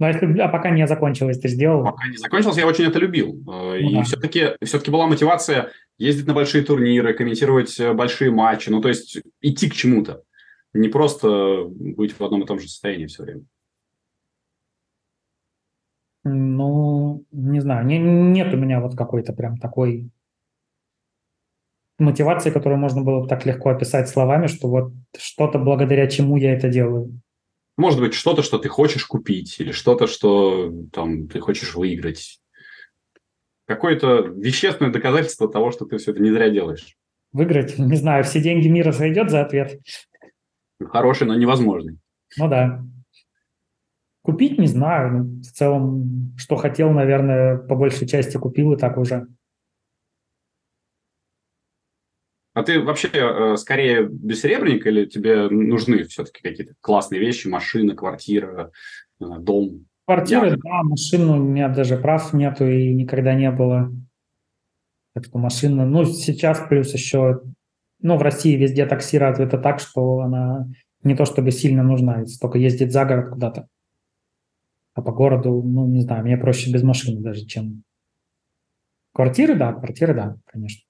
А, если, а пока не закончилось, ты сделал? Пока не закончилось, я очень это любил. Ну, и да. все-таки, все-таки была мотивация ездить на большие турниры, комментировать э, большие матчи, ну, то есть идти к чему-то. Не просто быть в одном и том же состоянии все время. Ну, не знаю, не, нет у меня вот какой-то прям такой мотивации, которую можно было бы так легко описать словами, что вот что-то, благодаря чему я это делаю. Может быть, что-то, что ты хочешь купить, или что-то, что там ты хочешь выиграть. Какое-то вещественное доказательство того, что ты все это не зря делаешь. Выиграть? Не знаю, все деньги мира сойдет за ответ. Хороший, но невозможный. Ну да. Купить не знаю. Ну, в целом, что хотел, наверное, по большей части купил и так уже. А ты вообще э, скорее бессеребренник или тебе нужны все-таки какие-то классные вещи, машина, квартира, э, дом? Квартира, да, машину, у меня даже прав нету и никогда не было. Так что машина, ну, сейчас плюс еще, ну, в России везде такси развито так, что она не то чтобы сильно нужна, если только ездить за город куда-то. А по городу, ну, не знаю, мне проще без машины даже, чем... Квартиры, да, квартиры, да, конечно.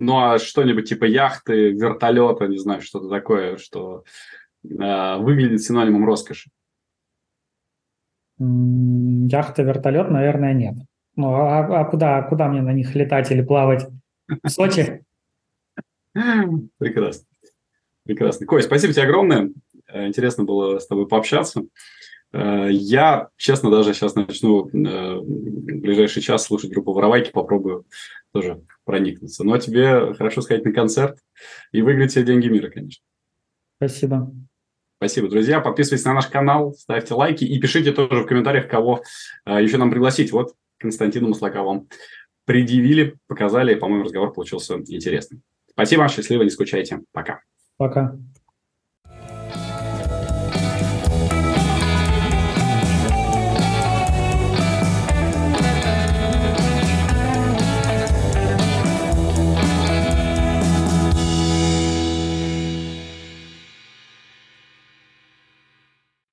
Ну, а что-нибудь типа яхты, вертолета, не знаю, что-то такое, что э, выглядит синонимом роскоши? Яхта, вертолет, наверное, нет. Ну, а, а куда, куда мне на них летать или плавать? В Сочи? Прекрасно. Прекрасно. Кой, спасибо тебе огромное. Э, интересно было с тобой пообщаться. Э, я, честно, даже сейчас начну э, в ближайший час слушать группу «Воровайки», попробую тоже проникнуться. Но тебе хорошо сказать на концерт и выиграть все деньги мира, конечно. Спасибо. Спасибо, друзья. Подписывайтесь на наш канал, ставьте лайки и пишите тоже в комментариях, кого э, еще нам пригласить. Вот Константину Маслакову предъявили, показали. По-моему, разговор получился интересным. Спасибо, счастливо, не скучайте. Пока. Пока.